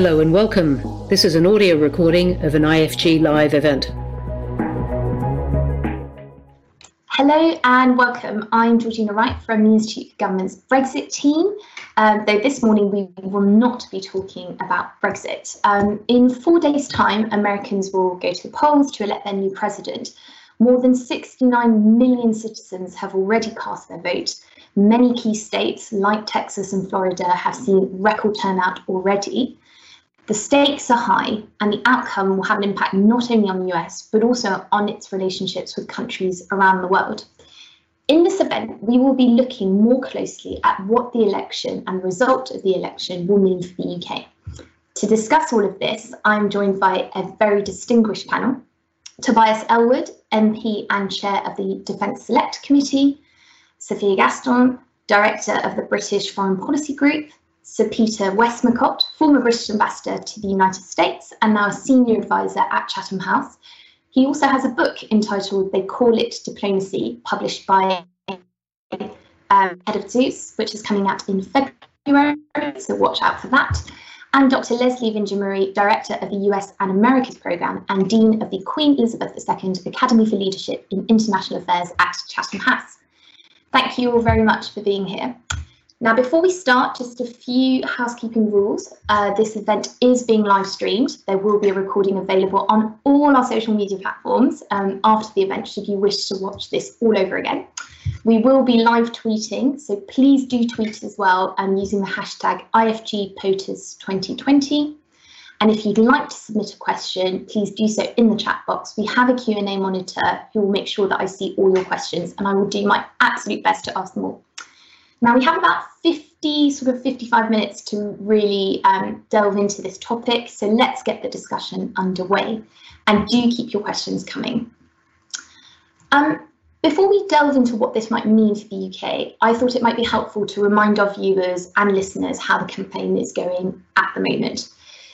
Hello and welcome. This is an audio recording of an IFG Live event. Hello and welcome. I'm Georgina Wright from the Institute for Government's Brexit team. Um, though this morning we will not be talking about Brexit. Um, in four days' time, Americans will go to the polls to elect their new president. More than 69 million citizens have already cast their vote. Many key states, like Texas and Florida, have seen record turnout already. The stakes are high, and the outcome will have an impact not only on the US, but also on its relationships with countries around the world. In this event, we will be looking more closely at what the election and the result of the election will mean for the UK. To discuss all of this, I'm joined by a very distinguished panel. Tobias Ellwood, MP and Chair of the Defence Select Committee, Sophia Gaston, Director of the British Foreign Policy Group, Sir Peter Westmacott, former British ambassador to the United States and now a senior advisor at Chatham House. He also has a book entitled They Call It Diplomacy, published by um, Head of Zeus, which is coming out in February, so watch out for that. And Dr. Leslie Vinjamuri, Director of the US and Americas Programme and Dean of the Queen Elizabeth II Academy for Leadership in International Affairs at Chatham House. Thank you all very much for being here. Now, before we start, just a few housekeeping rules. Uh, this event is being live streamed. There will be a recording available on all our social media platforms um, after the event, should you wish to watch this all over again. We will be live tweeting, so please do tweet as well um, using the hashtag IFGPOTUS2020. And if you'd like to submit a question, please do so in the chat box. We have a Q&A monitor who will make sure that I see all your questions and I will do my absolute best to ask them all. Now we have about 50, sort of 55 minutes to really um, delve into this topic. So let's get the discussion underway and do keep your questions coming. Um, before we delve into what this might mean for the UK, I thought it might be helpful to remind our viewers and listeners how the campaign is going at the moment.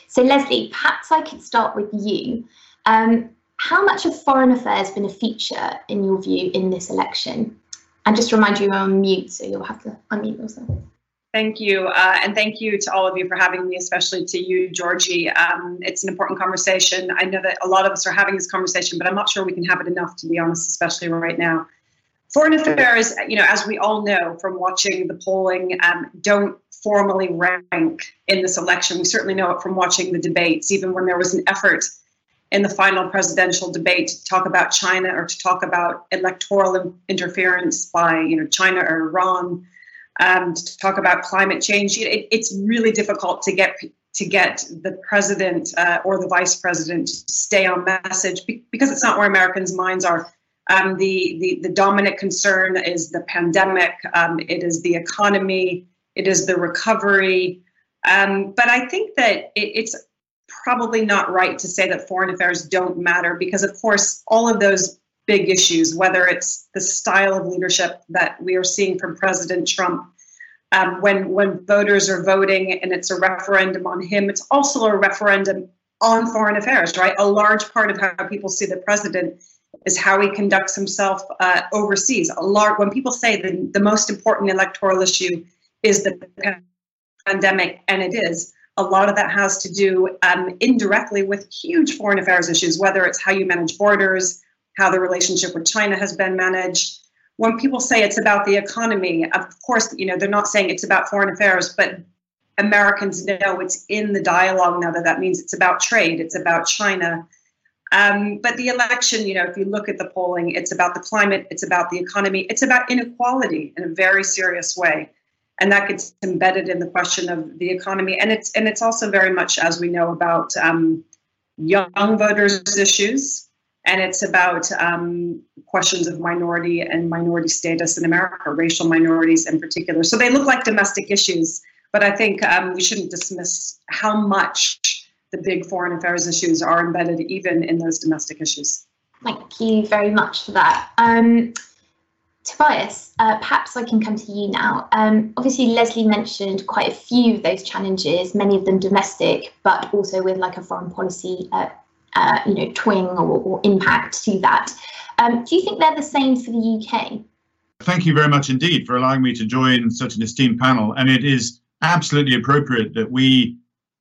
So Leslie, perhaps I could start with you. Um, how much of foreign affairs been a feature in your view in this election? And just remind you, you're on mute, so you'll have to unmute yourself. Thank you. Uh, and thank you to all of you for having me, especially to you, Georgie. Um, it's an important conversation. I know that a lot of us are having this conversation, but I'm not sure we can have it enough, to be honest, especially right now. Foreign affairs, you know, as we all know from watching the polling, um, don't formally rank in this election. We certainly know it from watching the debates, even when there was an effort in the final presidential debate to talk about China or to talk about electoral interference by you know China or Iran, um, to talk about climate change. It, it's really difficult to get to get the president uh, or the vice president to stay on message because it's not where Americans' minds are. Um, the, the the dominant concern is the pandemic. Um, it is the economy. It is the recovery. Um, but I think that it, it's probably not right to say that foreign affairs don't matter because, of course, all of those big issues, whether it's the style of leadership that we are seeing from President Trump, um, when when voters are voting and it's a referendum on him, it's also a referendum on foreign affairs, right? A large part of how people see the president is how he conducts himself uh, overseas. A large when people say the the most important electoral issue is the pandemic, and it is a lot of that has to do um, indirectly with huge foreign affairs issues, whether it's how you manage borders, how the relationship with China has been managed. When people say it's about the economy, of course, you know, they're not saying it's about foreign affairs, but Americans know it's in the dialogue now that that means it's about trade, it's about China. Um, but the election, you know, if you look at the polling, it's about the climate, it's about the economy, it's about inequality in a very serious way and that gets embedded in the question of the economy. And it's and it's also very much as we know about um, young voters issues. And it's about um, questions of minority and minority status in america racial minorities in particular. So they look like domestic issues but i think um, we shouldn't dismiss how much the big foreign affairs issues are embedded even in those domestic issues. Thank you very much for that. Um, Tobias, uh, perhaps I can come to you now. Um, obviously, Leslie mentioned quite a few of those challenges, many of them domestic, but also with like a foreign policy, uh, uh, you know, twing or, or, impact to that. Um, do you think they're the same for the UK? Thank you very much indeed for allowing me to join such an esteemed panel. And it is absolutely appropriate that we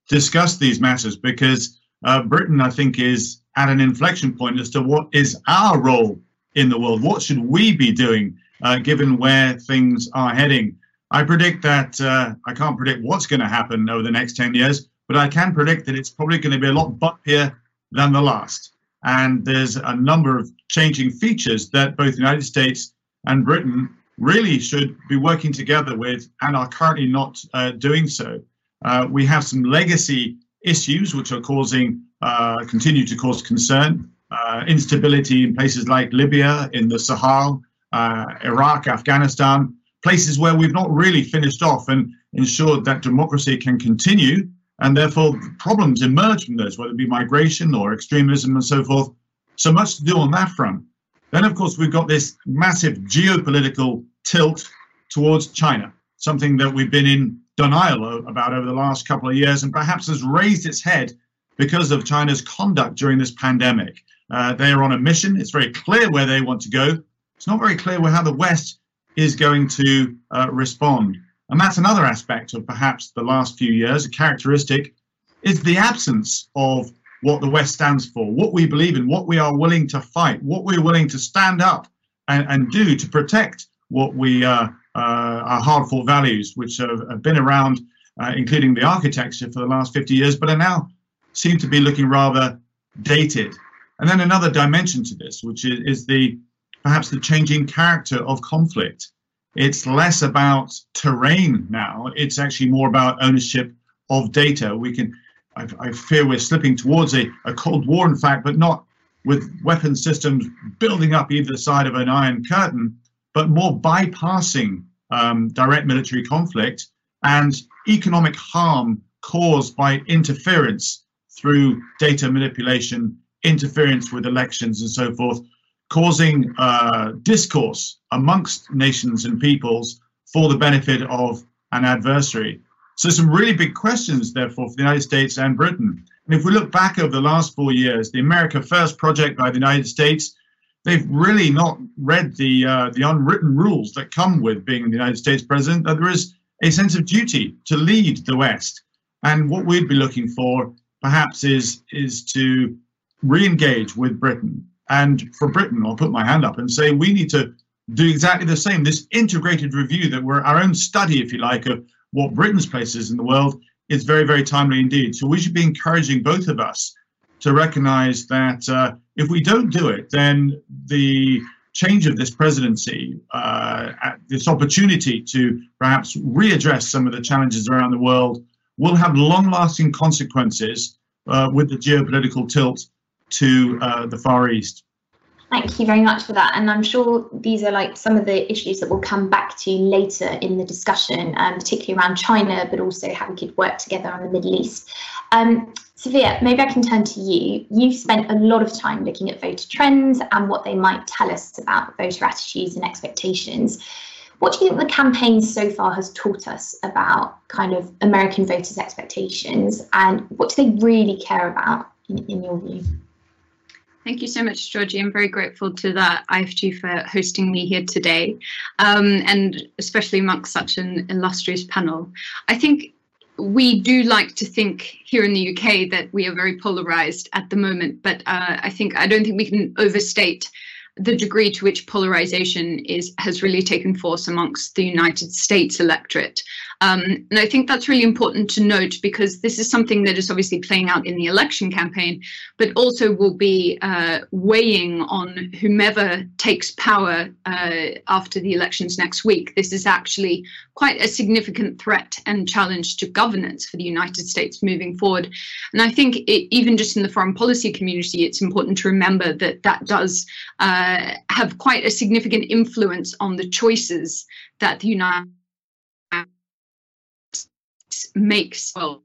discuss these matters because uh, Britain, I think, is at an inflection point as to what is our role in the world. What should we be doing uh, given where things are heading? I predict that uh, I can't predict what's going to happen over the next 10 years, but I can predict that it's probably going to be a lot bumpier than the last. And there's a number of changing features that both the United States and Britain really should be working together with and are currently not uh, doing so. Uh, we have some legacy issues which are causing, uh, continue to cause concern. Uh, instability in places like Libya, in the Sahel, uh, Iraq, Afghanistan, places where we've not really finished off and ensured that democracy can continue. And therefore, problems emerge from those, whether it be migration or extremism and so forth. So much to do on that front. Then, of course, we've got this massive geopolitical tilt towards China, something that we've been in denial about over the last couple of years and perhaps has raised its head because of China's conduct during this pandemic. Uh, they are on a mission. It's very clear where they want to go. It's not very clear how the West is going to uh, respond. And that's another aspect of perhaps the last few years, a characteristic is the absence of what the West stands for, what we believe in, what we are willing to fight, what we're willing to stand up and, and do to protect what we uh, uh, are hard fought values, which have, have been around, uh, including the architecture for the last 50 years, but are now seem to be looking rather dated. And then another dimension to this, which is, is the perhaps the changing character of conflict. It's less about terrain now. It's actually more about ownership of data. We can I, I fear we're slipping towards a, a Cold War, in fact, but not with weapon systems building up either side of an iron curtain, but more bypassing um, direct military conflict and economic harm caused by interference through data manipulation, interference with elections, and so forth, causing uh, discourse amongst nations and peoples for the benefit of an adversary. So some really big questions, therefore, for the United States and Britain. And if we look back over the last four years, the America First project by the United States, they've really not read the uh, the unwritten rules that come with being the United States president. That there is a sense of duty to lead the West, and what we'd be looking for, perhaps, is is to re-engage with Britain. And for Britain, I'll put my hand up and say we need to do exactly the same. This integrated review that we're our own study, if you like, of what Britain's place is in the world is very, very timely indeed. So we should be encouraging both of us to recognize that uh, if we don't do it, then the change of this presidency, uh, this opportunity to perhaps readdress some of the challenges around the world, will have long lasting consequences uh, with the geopolitical tilt to uh, the Far East. Thank you very much for that. And I'm sure these are like some of the issues that we'll come back to later in the discussion, um, particularly around China, but also how we could work together on the Middle East. Um, Sophia, maybe I can turn to you. You've spent a lot of time looking at voter trends and what they might tell us about voter attitudes and expectations. What do you think the campaign so far has taught us about kind of American voters' expectations and what do they really care about in, in your view? Thank you so much, Georgie. I'm very grateful to the IFG for hosting me here today, um, and especially amongst such an illustrious panel. I think we do like to think here in the UK that we are very polarized at the moment, but uh, I think I don't think we can overstate the degree to which polarization is has really taken force amongst the United States electorate. Um, and I think that's really important to note because this is something that is obviously playing out in the election campaign, but also will be uh, weighing on whomever takes power uh, after the elections next week. This is actually quite a significant threat and challenge to governance for the United States moving forward. And I think it, even just in the foreign policy community, it's important to remember that that does uh, have quite a significant influence on the choices that the United makes well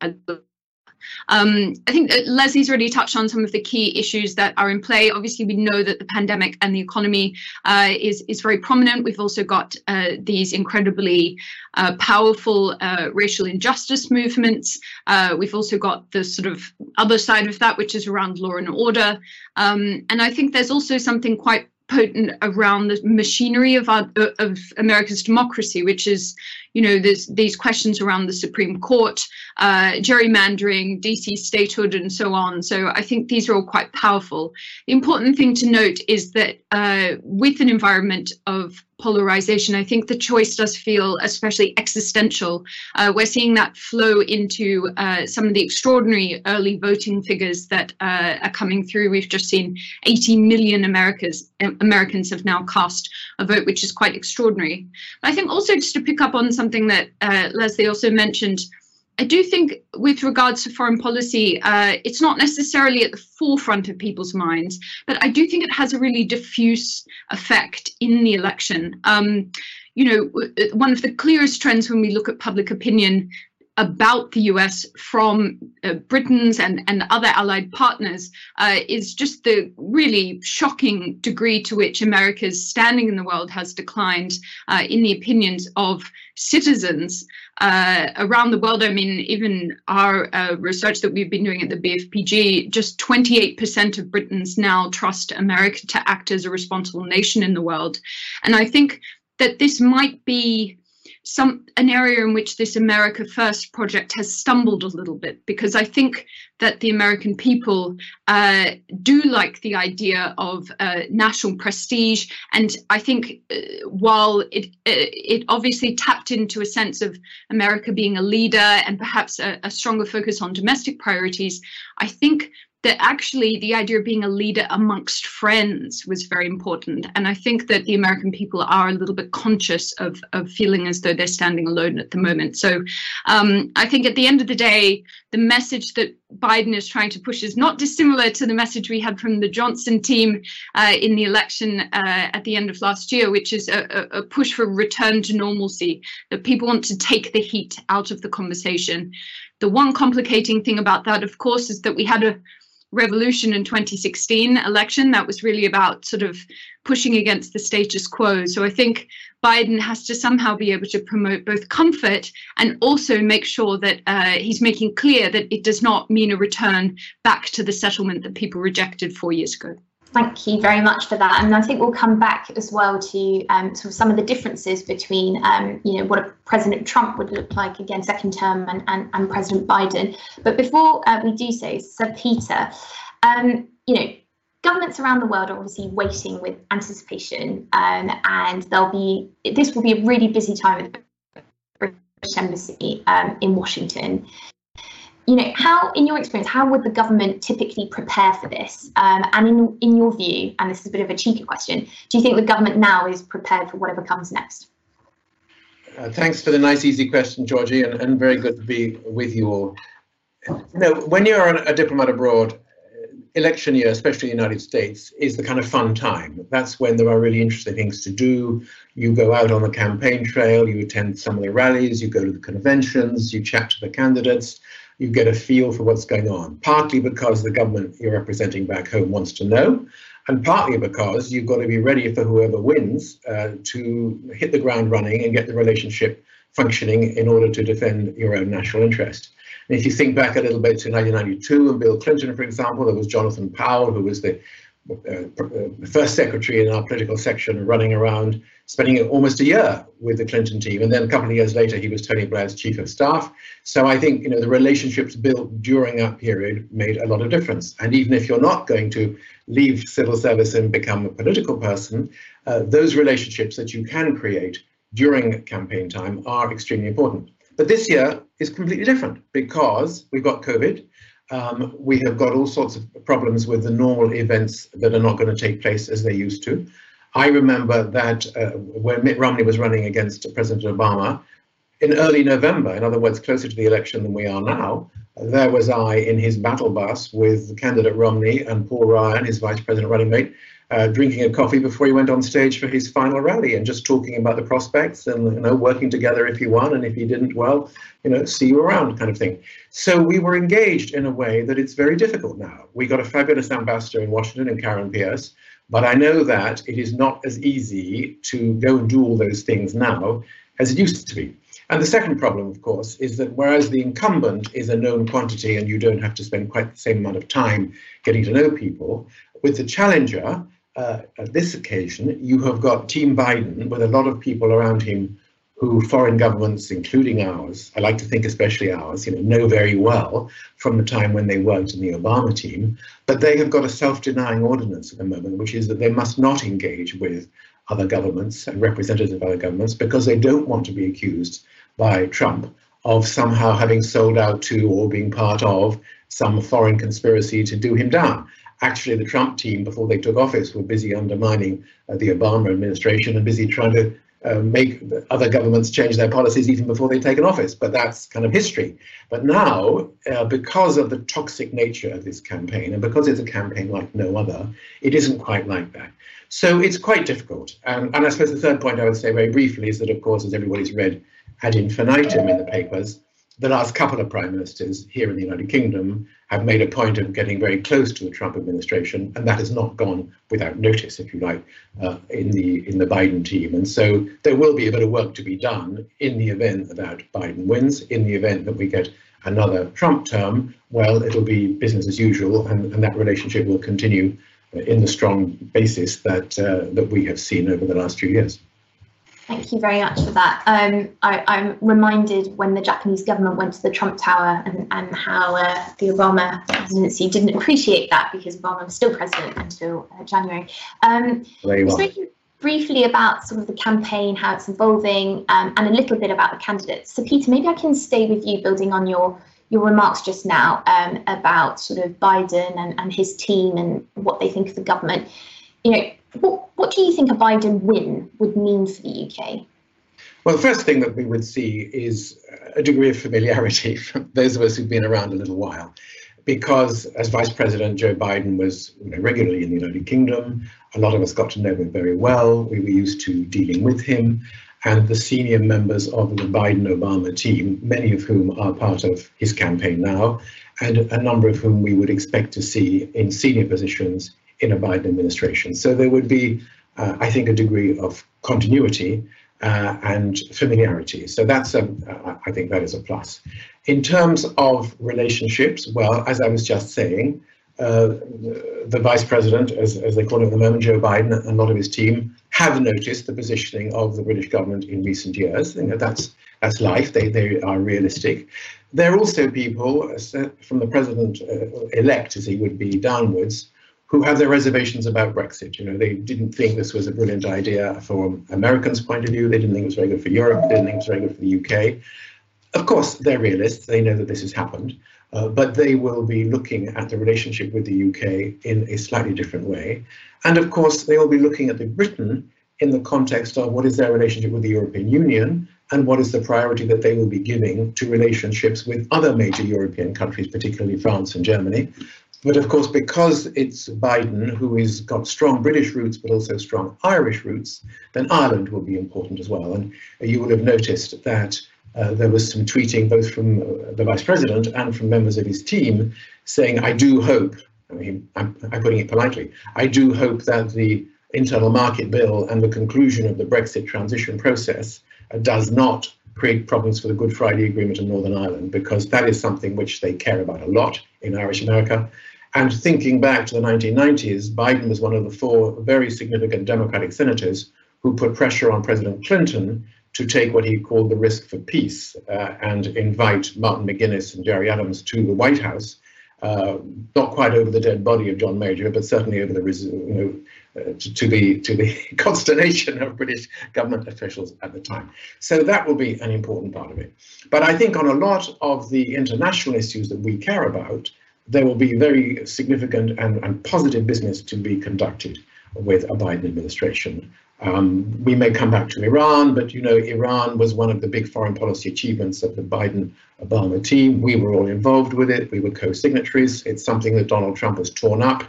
um, I think Leslie's already touched on some of the key issues that are in play. Obviously, we know that the pandemic and the economy uh, is is very prominent. We've also got uh, these incredibly uh, powerful uh, racial injustice movements. Uh, we've also got the sort of other side of that, which is around law and order. Um, and I think there's also something quite potent around the machinery of our, of America's democracy, which is, you know, there's these questions around the Supreme Court, uh, gerrymandering, DC statehood, and so on. So I think these are all quite powerful. The important thing to note is that uh, with an environment of polarization. I think the choice does feel especially existential. Uh, we're seeing that flow into uh, some of the extraordinary early voting figures that uh, are coming through. We've just seen 80 million Americans Americans have now cast a vote, which is quite extraordinary. But I think also just to pick up on something that uh, Leslie also mentioned. I do think, with regards to foreign policy, uh, it's not necessarily at the forefront of people's minds, but I do think it has a really diffuse effect in the election. Um, you know, one of the clearest trends when we look at public opinion about the US from uh, Britain's and, and other allied partners uh, is just the really shocking degree to which America's standing in the world has declined uh, in the opinions of citizens uh, around the world. I mean, even our uh, research that we've been doing at the BFPG, just 28% of Britons now trust America to act as a responsible nation in the world. And I think that this might be some an area in which this America First project has stumbled a little bit because I think that the American people uh, do like the idea of uh, national prestige, and I think uh, while it uh, it obviously tapped into a sense of America being a leader and perhaps a, a stronger focus on domestic priorities, I think that actually the idea of being a leader amongst friends was very important. And I think that the American people are a little bit conscious of, of feeling as though they're standing alone at the moment. So um, I think at the end of the day, the message that Biden is trying to push is not dissimilar to the message we had from the Johnson team uh, in the election uh, at the end of last year, which is a, a push for return to normalcy, that people want to take the heat out of the conversation. The one complicating thing about that, of course, is that we had a revolution in 2016 election that was really about sort of pushing against the status quo. So i think biden has to somehow be able to promote both comfort and also make sure that uh, he's making clear that it does not mean a return back to the settlement that people rejected four years ago Thank you very much for that. And I think we'll come back as well to um, sort of some of the differences between, um, you know, what a President Trump would look like again, second term, and, and, and President Biden. But before uh, we do so, Sir Peter, um, you know, governments around the world are obviously waiting with anticipation, um, and there'll be this will be a really busy time at the British Embassy um, in Washington you know, how, in your experience, how would the government typically prepare for this? Um, and in in your view, and this is a bit of a cheeky question, do you think the government now is prepared for whatever comes next? Uh, thanks for the nice, easy question, Georgie, and, and very good to be with you all. Know, when you're a diplomat abroad, election year, especially in the United States, is the kind of fun time. That's when there are really interesting things to do. You go out on the campaign trail, you attend some of the rallies, you go to the conventions, you chat to the candidates you get a feel for what's going on, partly because the government you're representing back home wants to know, and partly because you've got to be ready for whoever wins uh, to hit the ground running and get the relationship functioning in order to defend your own national interest. And if you think back a little bit to 1992 and Bill Clinton, for example, there was Jonathan Powell, who was the uh, uh, first secretary in our political section running around, spending almost a year with the Clinton team. And then a couple of years later, he was Tony Blair's chief of staff. So I think you know the relationships built during that period made a lot of difference. And even if you're not going to leave civil service and become a political person, uh, those relationships that you can create during campaign time are extremely important. But this year is completely different because we've got COVID um, we have got all sorts of problems with the normal events that are not going to take place as they used to. I remember that uh, when Mitt Romney was running against President Obama in early November, in other words, closer to the election than we are now, there was I in his battle bus with candidate Romney and Paul Ryan, his vice president running mate, uh, drinking a coffee before he went on stage for his final rally and just talking about the prospects and you know working together if he won and if he didn't well you know see you around kind of thing. So we were engaged in a way that it's very difficult now. We got a fabulous ambassador in washington and karen pierce but i know that it is not as easy to go and do all those things now as it used to be. And the second problem, of course, is that whereas the incumbent is a known quantity and you don't have to spend quite the same amount of time getting to know people, with the challenger, uh, at this occasion, you have got Team Biden with a lot of people around him who foreign governments, including ours, I like to think especially ours, you know, know very well from the time when they worked in the Obama team, but they have got a self-denying ordinance at the moment, which is that they must not engage with other governments and representatives of other governments because they don't want to be accused by Trump of somehow having sold out to or being part of some foreign conspiracy to do him down. Actually, the Trump team, before they took office, were busy undermining uh, the Obama administration and busy trying to uh, make other governments change their policies even before they've taken office. But that's kind of history. But now, uh, because of the toxic nature of this campaign, and because it's a campaign like no other, it isn't quite like that. So it's quite difficult. Um, and I suppose the third point I would say very briefly is that, of course, as everybody's read ad infinitum in the papers, the last couple of prime ministers here in the United Kingdom have made a point of getting very close to the Trump administration, and that has not gone without notice, if you like, uh, in the in the Biden team. And so there will be a bit of work to be done in the event that Biden wins. In the event that we get another Trump term, well, it'll be business as usual, and, and that relationship will continue in the strong basis that uh, that we have seen over the last few years. Thank you very much for that. Um, I, am reminded when the Japanese government went to the Trump Tower and, and how uh, the Obama presidency didn't appreciate that because Obama was still president until uh, January. Um, speaking briefly about sort of the campaign, how it's evolving, um, and a little bit about the candidates. So, Peter, maybe I can stay with you, building on your your remarks just now um, about sort of Biden and, and his team and what they think of the government. You know, what, what do you think a Biden win would mean for the UK? Well, the first thing that we would see is a degree of familiarity from those of us who've been around a little while. Because as Vice President, Joe Biden was you know, regularly in the United Kingdom. A lot of us got to know him very well. We were used to dealing with him. And the senior members of the Biden Obama team, many of whom are part of his campaign now, and a number of whom we would expect to see in senior positions in a Biden administration. So there would be, uh, I think, a degree of continuity uh, and familiarity. So that's, a, uh, I think that is a plus. In terms of relationships, well, as I was just saying, uh, the vice president, as, as they call him at the moment, Joe Biden, and a lot of his team have noticed the positioning of the British government in recent years. You know, that's that's life. They they are realistic. There are also people uh, from the president uh, elect, as he would be downwards, who have their reservations about Brexit. You know, they didn't think this was a brilliant idea from Americans' point of view. They didn't think it was very good for Europe. They didn't think it was very good for the UK. Of course, they're realists. They know that this has happened, uh, but they will be looking at the relationship with the UK in a slightly different way. And of course, they will be looking at the Britain in the context of what is their relationship with the European Union and what is the priority that they will be giving to relationships with other major European countries, particularly France and Germany. But of course, because it's Biden who has got strong British roots, but also strong Irish roots, then Ireland will be important as well. And you will have noticed that uh, there was some tweeting both from uh, the vice president and from members of his team saying, I do hope, I mean, I'm, I'm putting it politely, I do hope that the internal market bill and the conclusion of the Brexit transition process uh, does not create problems for the Good Friday Agreement in Northern Ireland, because that is something which they care about a lot in Irish America. And thinking back to the 1990s, Biden was one of the four very significant Democratic senators who put pressure on President Clinton to take what he called the risk for peace uh, and invite Martin McGuinness and Gerry Adams to the White House, uh, not quite over the dead body of John Major, but certainly over the you know uh, to, to, the to the consternation of British government officials at the time. So that will be an important part of it. But I think on a lot of the international issues that we care about, there will be very significant and, and positive business to be conducted with a Biden administration. Um, we may come back to Iran, but you know, Iran was one of the big foreign policy achievements of the Biden Obama team. We were all involved with it. We were co signatories. It's something that Donald Trump has torn up.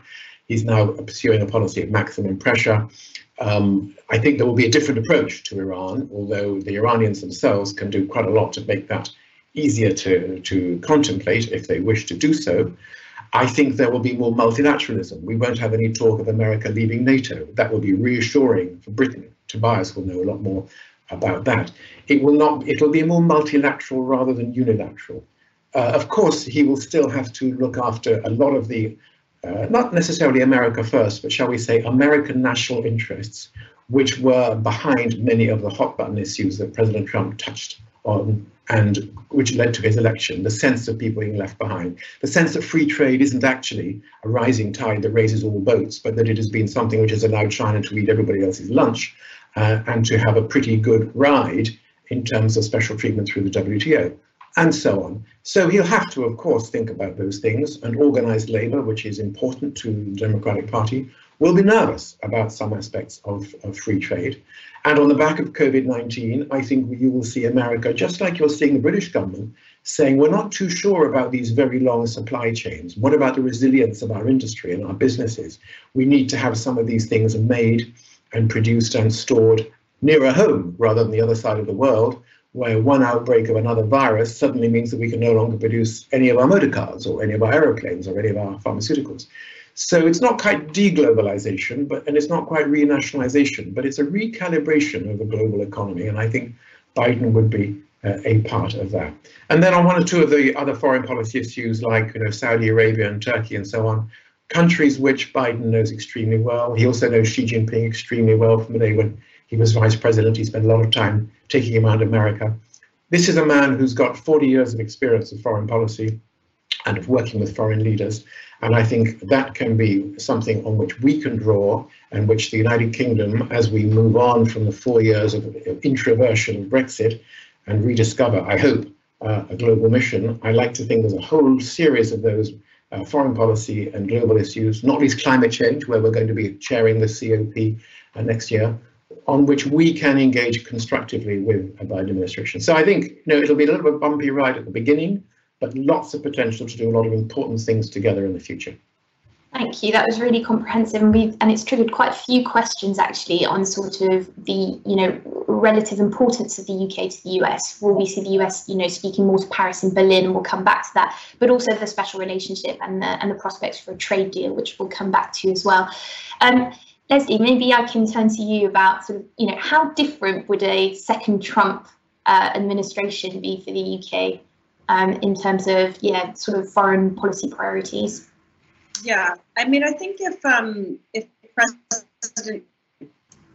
He's now pursuing a policy of maximum pressure. Um, I think there will be a different approach to Iran, although the Iranians themselves can do quite a lot to make that easier to, to contemplate if they wish to do so. I think there will be more multilateralism. We won't have any talk of America leaving NATO. That will be reassuring for Britain. Tobias will know a lot more about that. It will not. It will be more multilateral rather than unilateral. Uh, of course, he will still have to look after a lot of the uh, not necessarily America first, but shall we say American national interests, which were behind many of the hot button issues that President Trump touched on and which led to his election, the sense of people being left behind, the sense that free trade isn't actually a rising tide that raises all boats, but that it has been something which has allowed China to eat everybody else's lunch uh, and to have a pretty good ride in terms of special treatment through the WTO and so on. So he'll have to, of course, think about those things, and organized labor, which is important to the Democratic Party, will be nervous about some aspects of, of free trade. And on the back of COVID 19, I think you will see America, just like you're seeing the British government, saying we're not too sure about these very long supply chains. What about the resilience of our industry and our businesses? We need to have some of these things made and produced and stored nearer home rather than the other side of the world, where one outbreak of another virus suddenly means that we can no longer produce any of our motor cars or any of our aeroplanes or any of our pharmaceuticals. So it's not quite deglobalization, but and it's not quite renationalization, but it's a recalibration of the global economy. And I think Biden would be uh, a part of that. And then on one or two of the other foreign policy issues, like you know Saudi Arabia and Turkey and so on, countries which Biden knows extremely well. He also knows Xi Jinping extremely well from the day when he was vice president. He spent a lot of time taking him around America. This is a man who's got 40 years of experience of foreign policy and of working with foreign leaders. And I think that can be something on which we can draw and which the United Kingdom, as we move on from the four years of, introversion of Brexit and rediscover, I hope, uh, a global mission, I like to think there's a whole series of those uh, foreign policy and global issues, not least climate change, where we're going to be chairing the COP uh, next year, on which we can engage constructively with a Biden administration. So I think you know it'll be a little bit bumpy ride at the beginning, but lots of potential to do a lot of important things together in the future. Thank you. That was really comprehensive, and, we've, and it's triggered quite a few questions actually on sort of the you know relative importance of the UK to the US. Will we see the US you know speaking more to Paris and Berlin, and we'll come back to that, but also the special relationship and the and the prospects for a trade deal, which we'll come back to as well. Um, Leslie, maybe I can turn to you about sort of you know how different would a second Trump uh, administration be for the UK um, in terms of yeah sort of foreign policy priorities? Yeah, I mean, I think if um, if President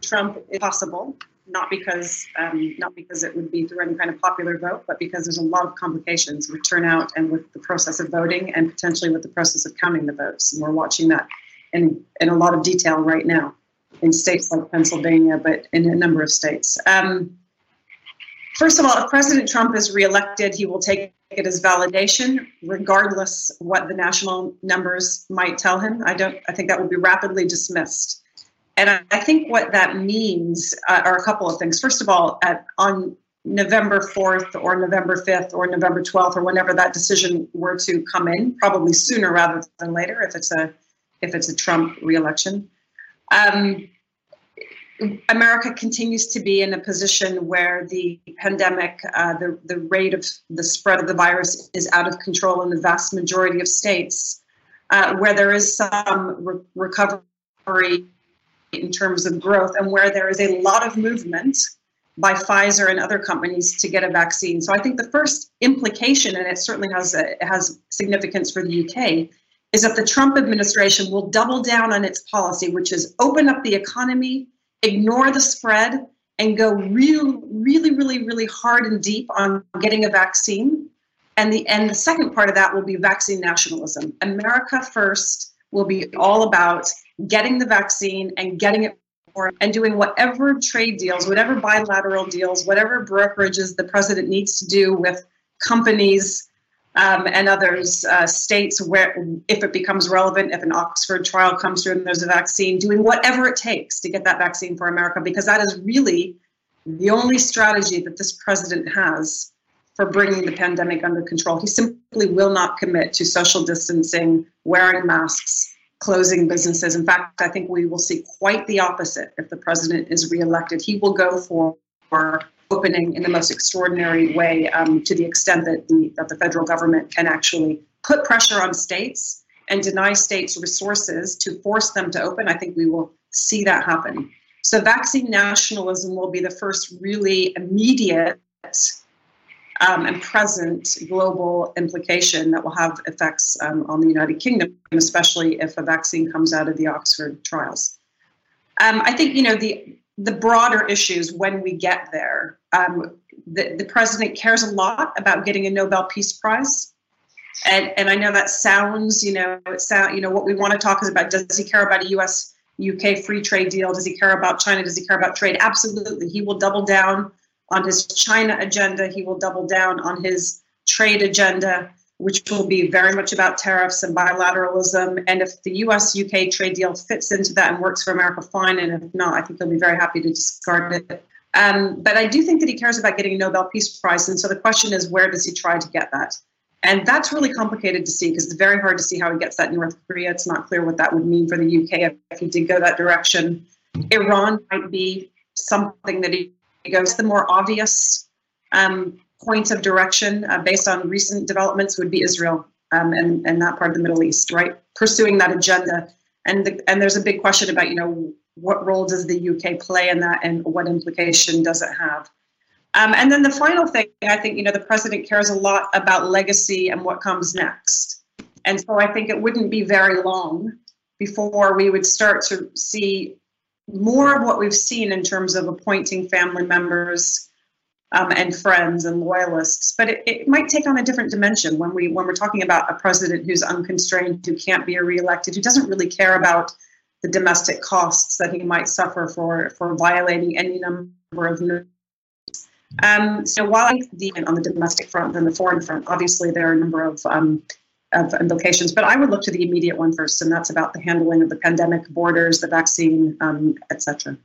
Trump is possible, not because um, not because it would be through any kind of popular vote, but because there's a lot of complications with turnout and with the process of voting, and potentially with the process of counting the votes. And we're watching that in in a lot of detail right now in states like Pennsylvania, but in a number of states. Um, first of all, if President Trump is reelected, he will take it as validation, regardless what the national numbers might tell him. I don't. I think that will be rapidly dismissed. And I, I think what that means uh, are a couple of things. First of all, at, on November 4th or November 5th or November 12th or whenever that decision were to come in, probably sooner rather than later if it's a if it's a Trump reelection. Um, America continues to be in a position where the pandemic, uh, the, the rate of the spread of the virus is out of control in the vast majority of states, uh, where there is some re- recovery in terms of growth, and where there is a lot of movement by Pfizer and other companies to get a vaccine. So I think the first implication, and it certainly has a, has significance for the UK, is that the Trump administration will double down on its policy, which is open up the economy ignore the spread and go real, really, really, really hard and deep on getting a vaccine. And the and the second part of that will be vaccine nationalism. America first will be all about getting the vaccine and getting it and doing whatever trade deals, whatever bilateral deals, whatever brokerages the president needs to do with companies um, and others, uh, states where, if it becomes relevant, if an Oxford trial comes through and there's a vaccine, doing whatever it takes to get that vaccine for America, because that is really the only strategy that this president has for bringing the pandemic under control. He simply will not commit to social distancing, wearing masks, closing businesses. In fact, I think we will see quite the opposite if the president is reelected. He will go for, for opening in the most extraordinary way um, to the extent that the, that the federal government can actually put pressure on states and deny states resources to force them to open. I think we will see that happen. So, vaccine nationalism will be the first really immediate um, and present global implication that will have effects um, on the United Kingdom, especially if a vaccine comes out of the Oxford trials. Um, I think you know the the broader issues when we get there. Um, the, the president cares a lot about getting a Nobel Peace Prize. And, and I know that sounds, you know, it sound, you know, what we want to talk is about does he care about a US UK free trade deal? Does he care about China? Does he care about trade? Absolutely. He will double down on his China agenda. He will double down on his trade agenda, which will be very much about tariffs and bilateralism. And if the US UK trade deal fits into that and works for America, fine. And if not, I think he'll be very happy to discard it. Um, but I do think that he cares about getting a Nobel Peace Prize. And so the question is, where does he try to get that? And that's really complicated to see because it's very hard to see how he gets that in North Korea. It's not clear what that would mean for the UK if he did go that direction. Iran might be something that he goes. The more obvious um, points of direction uh, based on recent developments would be Israel um, and, and that part of the Middle East, right? Pursuing that agenda. And, the, and there's a big question about, you know, what role does the UK play in that and what implication does it have? Um, and then the final thing, I think, you know, the president cares a lot about legacy and what comes next. And so I think it wouldn't be very long before we would start to see more of what we've seen in terms of appointing family members um, and friends and loyalists. But it, it, might take on a different dimension when we when we're talking about a president who's unconstrained, who can't be reelected, who doesn't really care about the domestic costs that he might suffer for for violating any number of um, so while I the on the domestic front and the foreign front, obviously there are a number of um, of implications, but I would look to the immediate one first, and that's about the handling of the pandemic, borders, the vaccine, um, etc.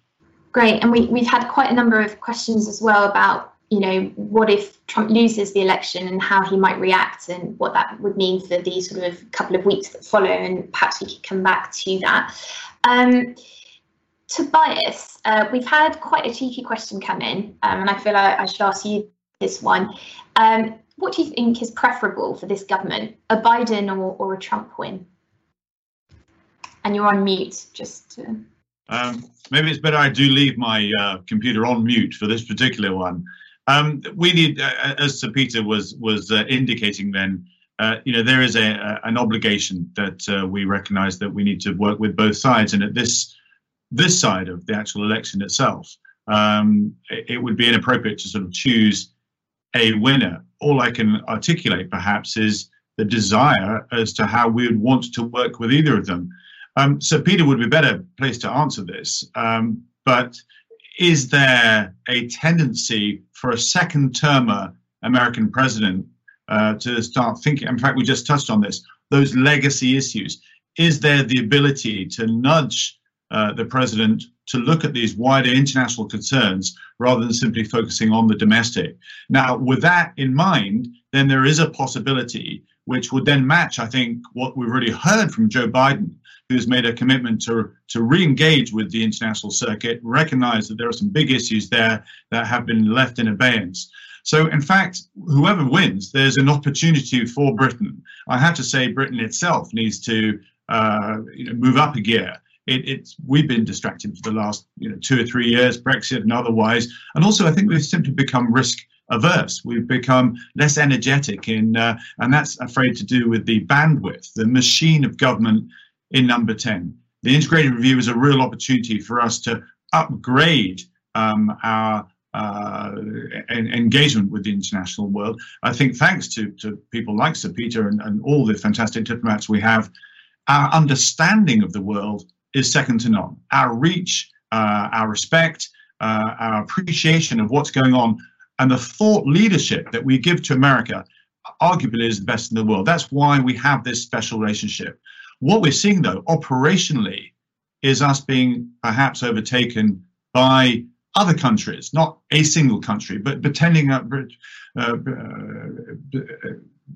Great, and we, we've had quite a number of questions as well about you know what if Trump loses the election and how he might react and what that would mean for these sort of couple of weeks that follow, and perhaps we could come back to that. Um, Tobias, uh, we've had quite a cheeky question come in, um, and I feel like I should ask you this one. Um, what do you think is preferable for this government, a Biden or, or a Trump win? And you're on mute, just to... Um, maybe it's better I do leave my uh, computer on mute for this particular one. Um, we need, uh, as Sir Peter was was uh, indicating, then uh, you know there is a, a an obligation that uh, we recognise that we need to work with both sides, and at this this side of the actual election itself, um, it, it, would be inappropriate to sort of choose a winner. All I can articulate, perhaps, is the desire as to how we would want to work with either of them. Um, so Peter would be better placed to answer this. Um, but is there a tendency for a second termer American president uh, to start thinking? In fact, we just touched on this. Those legacy issues. Is there the ability to nudge uh, the president to look at these wider international concerns rather than simply focusing on the domestic. Now, with that in mind, then there is a possibility which would then match, I think, what we've already heard from Joe Biden, who's made a commitment to, to re engage with the international circuit, recognize that there are some big issues there that have been left in abeyance. So, in fact, whoever wins, there's an opportunity for Britain. I have to say, Britain itself needs to uh, you know, move up a gear it, it's we've been distracted for the last you know two or three years, Brexit and otherwise, and also I think we've simply become risk averse. We've become less energetic in, uh, and that's afraid to do with the bandwidth, the machine of government in number 10. The integrated review is a real opportunity for us to upgrade um, our uh, engagement with the international world. I think thanks to, to people like Sir Peter and, and all the fantastic diplomats we have, our understanding of the world is second to none. Our reach, uh, our respect, uh, our appreciation of what's going on, and the thought leadership that we give to America arguably is the best in the world. That's why we have this special relationship. What we're seeing, though, operationally, is us being perhaps overtaken by other countries, not a single country, but pretending uh, uh,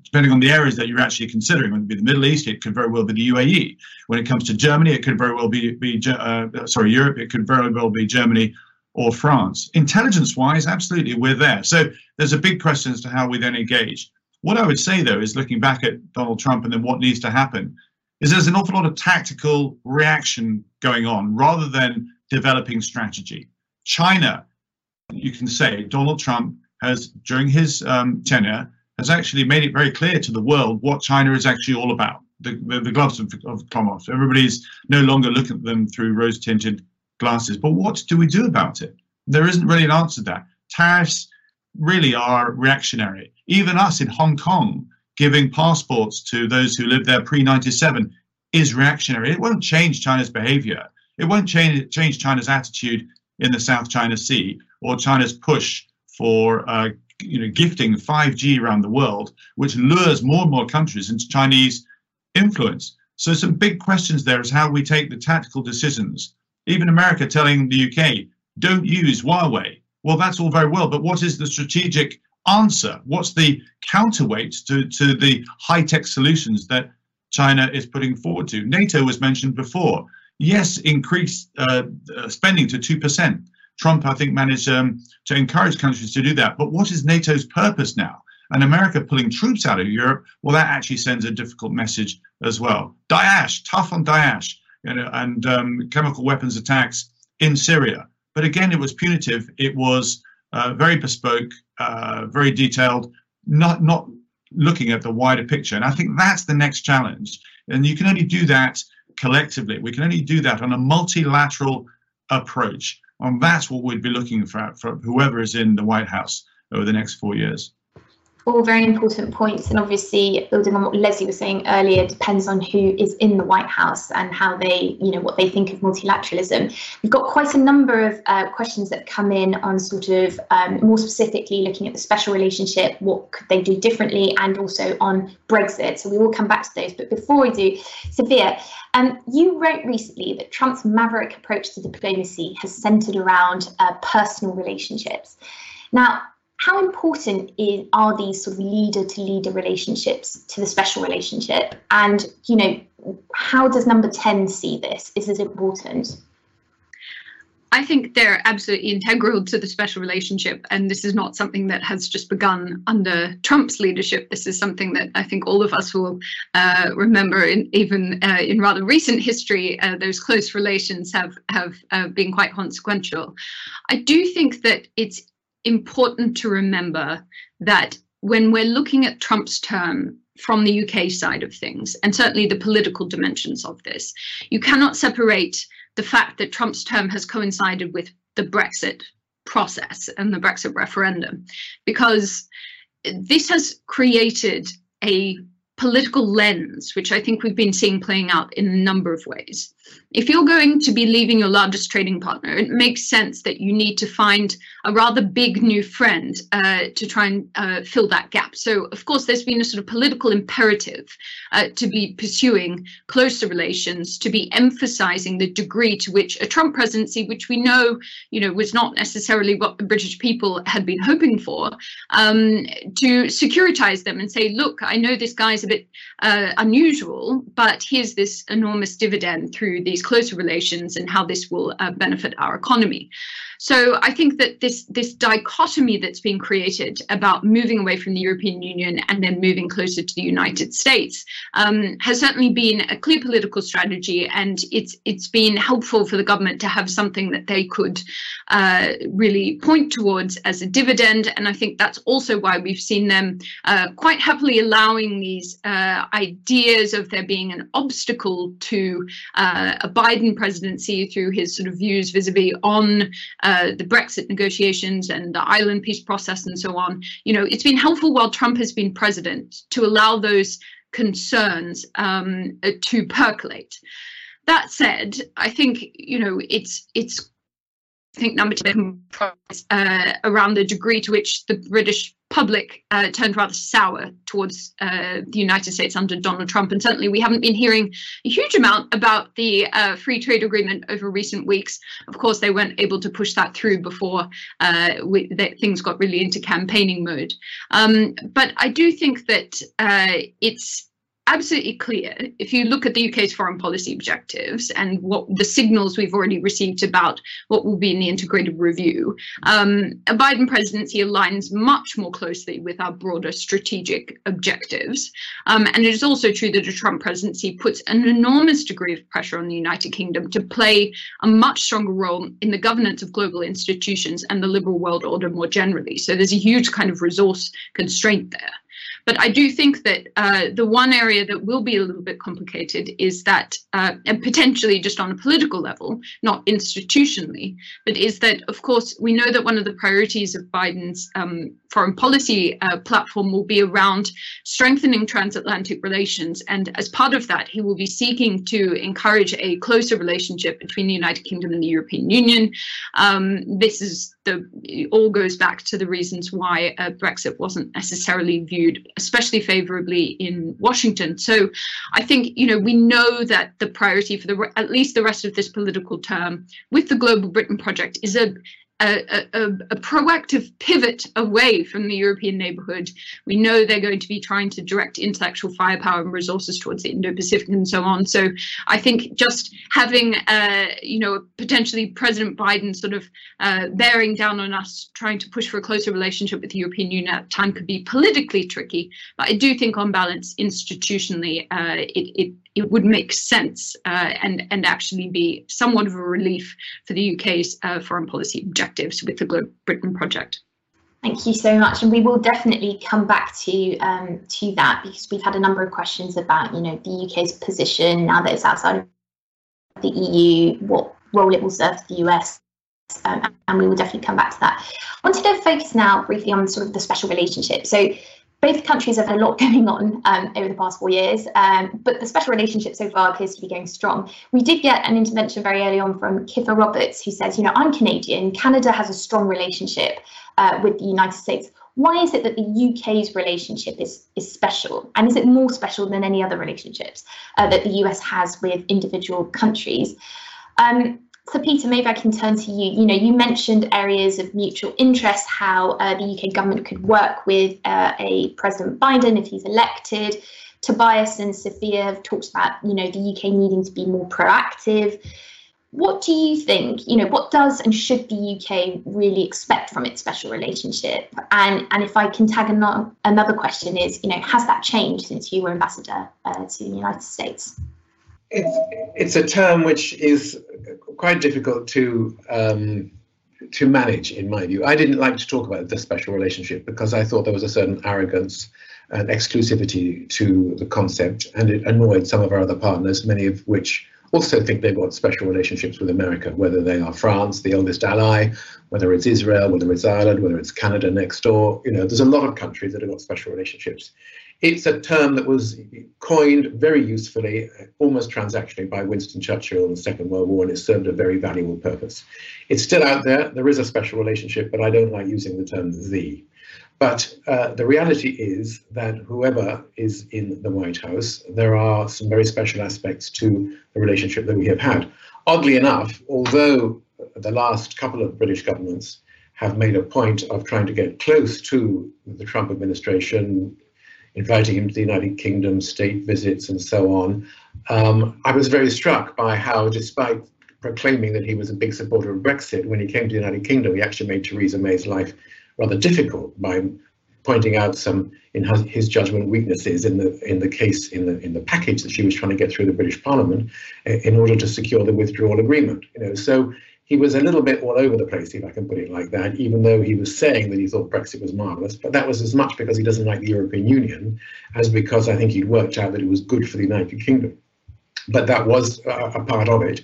depending on the areas that you're actually considering. When it be the Middle East, it could very well be the UAE. When it comes to Germany, it could very well be, be uh, sorry, Europe, it could very well be Germany or France. Intelligence wise, absolutely, we're there. So there's a big question as to how we then engage. What I would say, though, is looking back at Donald Trump and then what needs to happen, is there's an awful lot of tactical reaction going on rather than developing strategy. China, you can say Donald Trump has, during his um, tenure, has actually made it very clear to the world what China is actually all about. The, the, gloves of, of. Everybody's no longer looking at them through rose-tinted glasses. But what do we do about it? There isn't really an answer to that. Tariffs really are reactionary. Even us in Hong Kong giving passports to those who lived there pre 97 is reactionary. It won't change China's behavior. It won't change, change China's attitude in the South China Sea or China's push for uh, you know, gifting 5G around the world, which lures more and more countries into Chinese influence. So some big questions there is how we take the tactical decisions. Even America telling the UK, don't use Huawei. Well, that's all very well, but what is the strategic answer? What's the counterweight to, to the high-tech solutions that China is putting forward to? NATO was mentioned before. Yes, increase uh, uh spending to 2%. Trump, I think, managed um, to encourage countries to do that. But what is NATO's purpose now? And America pulling troops out of Europe, well, that actually sends a difficult message as well. Daesh, tough on Daesh, you know, and um, chemical weapons attacks in Syria. But again, it was punitive. It was uh, very bespoke, uh, very detailed, not not looking at the wider picture. And I think that's the next challenge. And you can only do that collectively. We can only do that on a multilateral approach. And that's what we'd be looking for for whoever is in the White House over the next four years all very important points. And obviously, building on what Leslie was saying earlier, depends on who is in the White House and how they, you know, what they think of multilateralism. We've got quite a number of uh, questions that come in on sort of um, more specifically looking at the special relationship, what could they do differently, and also on Brexit. So we will come back to those. But before we do, Sophia, um, you wrote recently that Trump's maverick approach to diplomacy has centered around uh, personal relationships. Now, how important is, are these sort of leader to leader relationships to the special relationship? And, you know, how does number 10 see this? Is this important? I think they're absolutely integral to the special relationship. And this is not something that has just begun under Trump's leadership. This is something that I think all of us will uh, remember, in, even uh, in rather recent history, uh, those close relations have, have uh, been quite consequential. I do think that it's important to remember that when we're looking at Trump's term from the UK side of things, and certainly the political dimensions of this, you cannot separate the fact that Trump's term has coincided with the Brexit process and the Brexit referendum, because this has created a political lens, which I think we've been seeing playing out in a number of ways. If you're going to be leaving your largest trading partner, it makes sense that you need to find a rather big new friend uh, to try and uh, fill that gap. So, of course, there's been a sort of political imperative uh, to be pursuing closer relations, to be emphasizing the degree to which a Trump presidency, which we know, you know, was not necessarily what the British people had been hoping for, um, to securitize them and say, look, I know this guy's a bit uh, unusual, but here's this enormous dividend through these closer relations and how this will uh, benefit our economy. So I think that this this dichotomy that's been created about moving away from the European Union and then moving closer to the United States um, has certainly been a clear political strategy, and it's it's been helpful for the government to have something that they could uh, really point towards as a dividend. And I think that's also why we've seen them uh, quite happily allowing these uh, ideas of there being an obstacle to uh, a Biden presidency through his sort of views vis-a-vis on uh, the Brexit negotiations and the Ireland peace process and so on. You know, it's been helpful while Trump has been president to allow those concerns um, to percolate. That said, I think you know it's it's I think number two uh, around the degree to which the British public uh, turned rather sour towards uh, the United States under Donald Trump. And certainly we haven't been hearing a huge amount about the uh, free trade agreement over recent weeks. Of course, they weren't able to push that through before uh, we, things got really into campaigning mode. Um, but I do think that uh, it's absolutely clear if you look at the UK's foreign policy objectives and what the signals we've already received about what will be in the integrated review. Um, a Biden presidency aligns much more closely with our broader strategic objectives. Um, and it is also true that a Trump presidency puts an enormous degree of pressure on the United Kingdom to play a much stronger role in the governance of global institutions and the liberal world order more generally. So there's a huge kind of resource constraint there. But I do think that uh, the one area that will be a little bit complicated is that, uh, and potentially just on a political level, not institutionally, but is that, of course, we know that one of the priorities of Biden's um, foreign policy uh, platform will be around strengthening transatlantic relations. And as part of that, he will be seeking to encourage a closer relationship between the United Kingdom and the European Union. Um, this is the it all goes back to the reasons why uh, Brexit wasn't necessarily viewed especially favorably in Washington. So I think you know we know that the priority for the at least the rest of this political term with the Global Britain project is a a, a, a, proactive pivot away from the European neighborhood. We know they're going to be trying to direct intellectual firepower and resources towards the Indo-Pacific and so on. So I think just having, uh, you know, potentially President Biden sort of uh, bearing down on us, trying to push for a closer relationship with the European Union at time could be politically tricky. But I do think, on balance, institutionally, uh, it, it it would make sense uh, and and actually be somewhat of a relief for the UK's uh, foreign policy objectives with the Global Britain project. Thank you so much, and we will definitely come back to um, to that because we've had a number of questions about you know the UK's position now that it's outside of the EU, what role it will serve to the US, um, and we will definitely come back to that. I wanted to focus now briefly on sort of the special relationship. So both countries have had a lot going on um, over the past four years, um, but the special relationship so far appears to be going strong. We did get an intervention very early on from Kiffer Roberts, who says, you know, I'm Canadian. Canada has a strong relationship uh, with the United States. Why is it that the UK's relationship is is special, and is it more special than any other relationships uh, that the US has with individual countries? Um, so Peter, maybe I can turn to you. You know, you mentioned areas of mutual interest, how uh, the UK government could work with uh, a President Biden if he's elected. Tobias and Sophia have talked about, you know, the UK needing to be more proactive. What do you think? You know, what does and should the UK really expect from its special relationship? And and if I can tag another, another question is, you know, has that changed since you were ambassador uh, to the United States? It's it's a term which is quite difficult to um, to manage, in my view. I didn't like to talk about the special relationship because I thought there was a certain arrogance and exclusivity to the concept, and it annoyed some of our other partners, many of which also think they've got special relationships with America, whether they are France, the oldest ally, whether it's Israel, whether it's Ireland, whether it's Canada next door. You know, there's a lot of countries that have got special relationships. It's a term that was coined very usefully, almost transactionally, by Winston Churchill in the Second World War, and it served a very valuable purpose. It's still out there. There is a special relationship, but I don't like using the term the. But uh, the reality is that whoever is in the White House, there are some very special aspects to the relationship that we have had. Oddly enough, although the last couple of British governments have made a point of trying to get close to the Trump administration, inviting him to the United Kingdom, state visits, and so on. Um, I was very struck by how, despite proclaiming that he was a big supporter of Brexit, when he came to the United Kingdom, he actually made Theresa May's life rather difficult by pointing out some, in his judgment, weaknesses in the in the case in the in the package that she was trying to get through the British Parliament eh, in order to secure the withdrawal agreement. You know, so he was a little bit all over the place, if I can put it like that, even though he was saying that he thought Brexit was marvellous. But that was as much because he doesn't like the European Union as because I think he'd worked out that it was good for the United Kingdom. But that was a, a part of it.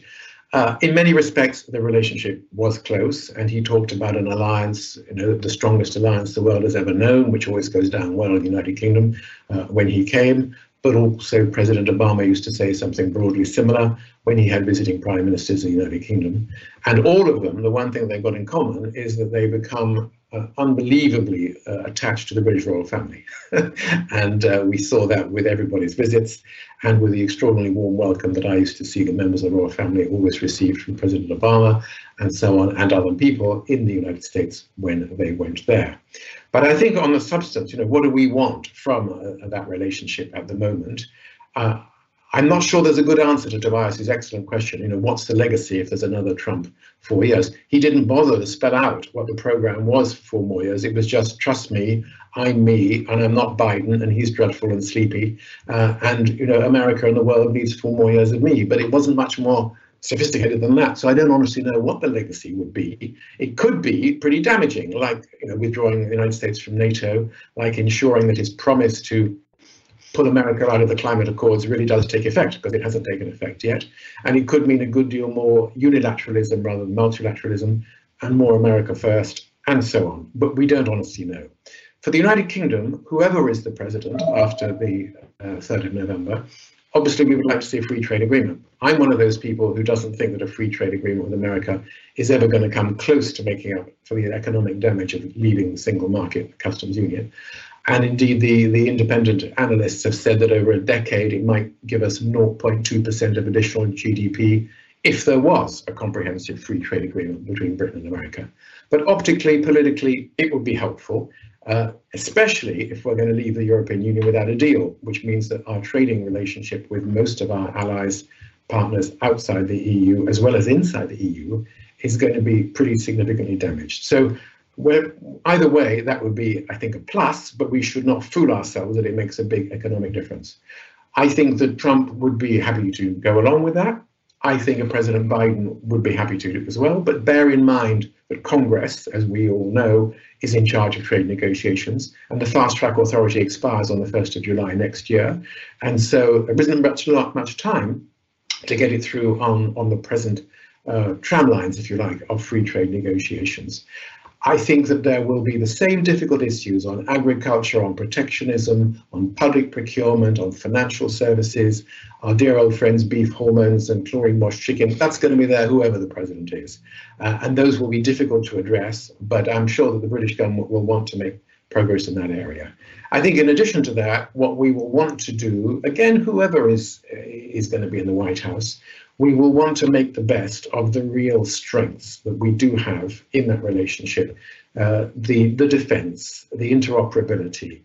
Uh, in many respects, the relationship was close, and he talked about an alliance, you know, the strongest alliance the world has ever known, which always goes down well in the United Kingdom uh, when he came. But also, President Obama used to say something broadly similar when he had visiting prime ministers of the United Kingdom. And all of them, the one thing they've got in common is that they become uh, unbelievably uh, attached to the British royal family. and uh, we saw that with everybody's visits and with the extraordinarily warm welcome that I used to see the members of the royal family always received from President Obama and so on, and other people in the United States when they went there. But I think on the substance, you know, what do we want from uh, that relationship at the moment? Uh, I'm not sure there's a good answer to Tobias's excellent question. You know, what's the legacy if there's another Trump four years? He didn't bother to spell out what the program was for four more years. It was just, trust me, I'm me, and I'm not Biden, and he's dreadful and sleepy, uh, and you know, America and the world needs four more years of me. But it wasn't much more sophisticated than that. So I don't honestly know what the legacy would be. It could be pretty damaging, like you know, withdrawing the United States from NATO, like ensuring that his promise to pull America out of the climate accords really does take effect because it hasn't taken effect yet. And it could mean a good deal more unilateralism rather than multilateralism and more America first and so on. But we don't honestly know. For the United Kingdom, whoever is the president after the uh, 3rd of November, obviously we would like to see a free trade agreement. I'm one of those people who doesn't think that a free trade agreement with America is ever going to come close to making up for the economic damage of leaving the single market customs union. And indeed, the, the independent analysts have said that over a decade, it might give us 0.2% of additional GDP if there was a comprehensive free trade agreement between Britain and America. But optically, politically, it would be helpful, uh, especially if we're going to leave the European Union without a deal, which means that our trading relationship with most of our allies, partners outside the EU, as well as inside the EU, is going to be pretty significantly damaged. So where, either way, that would be, I think, a plus, but we should not fool ourselves that it makes a big economic difference. I think that Trump would be happy to go along with that. I think a President Biden would be happy to do as well. But bear in mind that Congress, as we all know, is in charge of trade negotiations, and the fast track authority expires on the 1st of July next year. And so there isn't much, much time to get it through on, on the present uh, tram lines, if you like, of free trade negotiations. I think that there will be the same difficult issues on agriculture, on protectionism, on public procurement, on financial services, our dear old friends beef hormones and chlorine washed chicken. That's going to be there whoever the president is. Uh, and those will be difficult to address, but I'm sure that the British government will want to make progress in that area. I think in addition to that, what we will want to do, again, whoever is, is going to be in the White House, we will want to make the best of the real strengths that we do have in that relationship uh, the, the defense, the interoperability,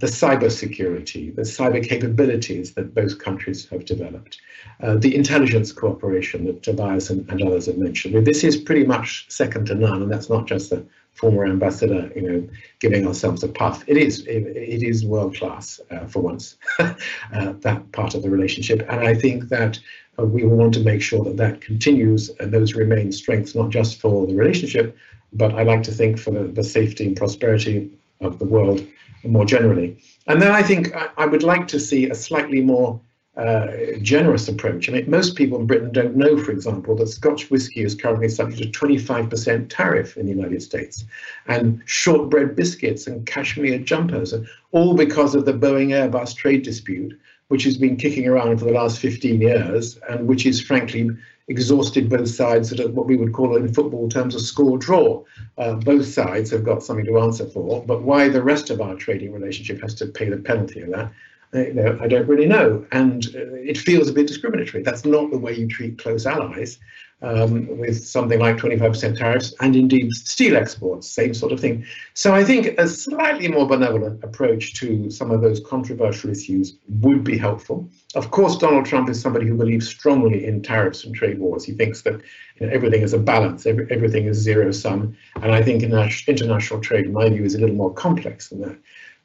the cyber security, the cyber capabilities that both countries have developed, uh, the intelligence cooperation that Tobias and, and, others have mentioned. This is pretty much second to none, and that's not just the former ambassador, you know, giving ourselves a puff. It is it, it is world class uh, for once, uh, that part of the relationship, and I think that uh, we want to make sure that that continues and those remain strengths, not just for the relationship, but I like to think for the, the safety and prosperity of the world more generally. And then I think I, would like to see a slightly more uh, generous approach. I mean, most people in Britain don't know, for example, that Scotch whisky is currently subject to 25% tariff in the United States, and shortbread biscuits and cashmere jumpers, all because of the Boeing Airbus trade dispute, which has been kicking around for the last 15 years and which is frankly exhausted both sides at what we would call in football terms a score draw. Uh, both sides have got something to answer for, but why the rest of our trading relationship has to pay the penalty of that, uh, you know, I don't really know. And uh, it feels a bit discriminatory. That's not the way you treat close allies um, with something like 25% tariffs, and indeed steel exports, same sort of thing. So I think a slightly more benevolent approach to some of those controversial issues would be helpful. Of course, Donald Trump is somebody who believes strongly in tariffs and trade wars. He thinks that you know, everything is a balance, every, everything is zero sum, and I think international trade, in my view, is a little more complex than that.